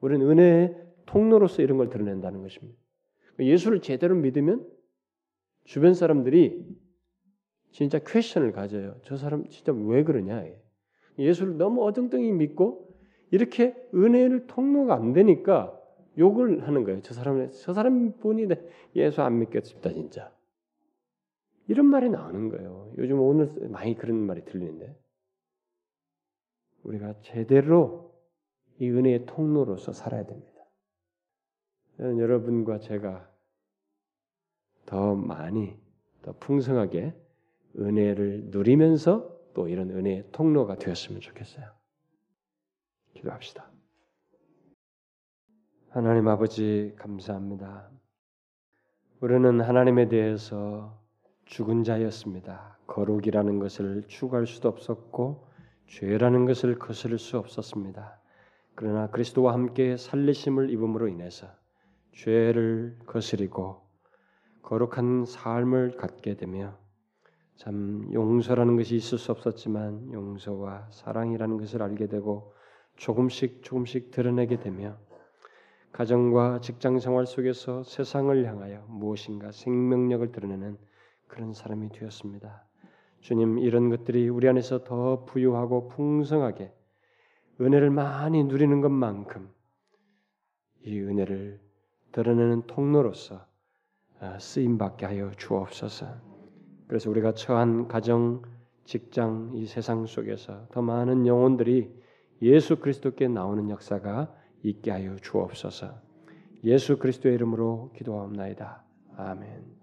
우리는 은혜의 통로로서 이런 걸 드러낸다는 것입니다. 예수를 제대로 믿으면 주변 사람들이 진짜 퀘션을 가져요. 저 사람 진짜 왜 그러냐? 예수를 너무 어정쩡히 믿고 이렇게 은혜를 통로가 안 되니까 욕을 하는 거예요. 저 사람은 저 사람 본이 예수 안 믿겠습니다, 진짜. 이런 말이 나오는 거예요. 요즘 오늘 많이 그런 말이 들리는데 우리가 제대로 이 은혜의 통로로서 살아야 됩니다. 여러분과 제가 더 많이 더 풍성하게 은혜를 누리면서 또 이런 은혜의 통로가 되었으면 좋겠어요. 기도합시다. 하나님 아버지 감사합니다. 우리는 하나님에 대해서 죽은 자였습니다. 거룩이라는 것을 추구할 수도 없었고 죄라는 것을 거스를 수 없었습니다. 그러나 그리스도와 함께 살리심을 입음으로 인해서 죄를 거스리고 거룩한 삶을 갖게 되며 참 용서라는 것이 있을 수 없었지만 용서와 사랑이라는 것을 알게 되고 조금씩 조금씩 드러내게 되며 가정과 직장 생활 속에서 세상을 향하여 무엇인가 생명력을 드러내는 그런 사람이 되었습니다. 주님 이런 것들이 우리 안에서 더 부유하고 풍성하게 은혜를 많이 누리는 것만큼 이 은혜를 드러내는 통로로서 어, 쓰임 받게 하여 주옵소서. 그래서 우리가 처한 가정, 직장, 이 세상 속에서 더 많은 영혼들이 예수 그리스도께 나오는 역사가 있게 하여 주옵소서. 예수 그리스도의 이름으로 기도하옵나이다. 아멘.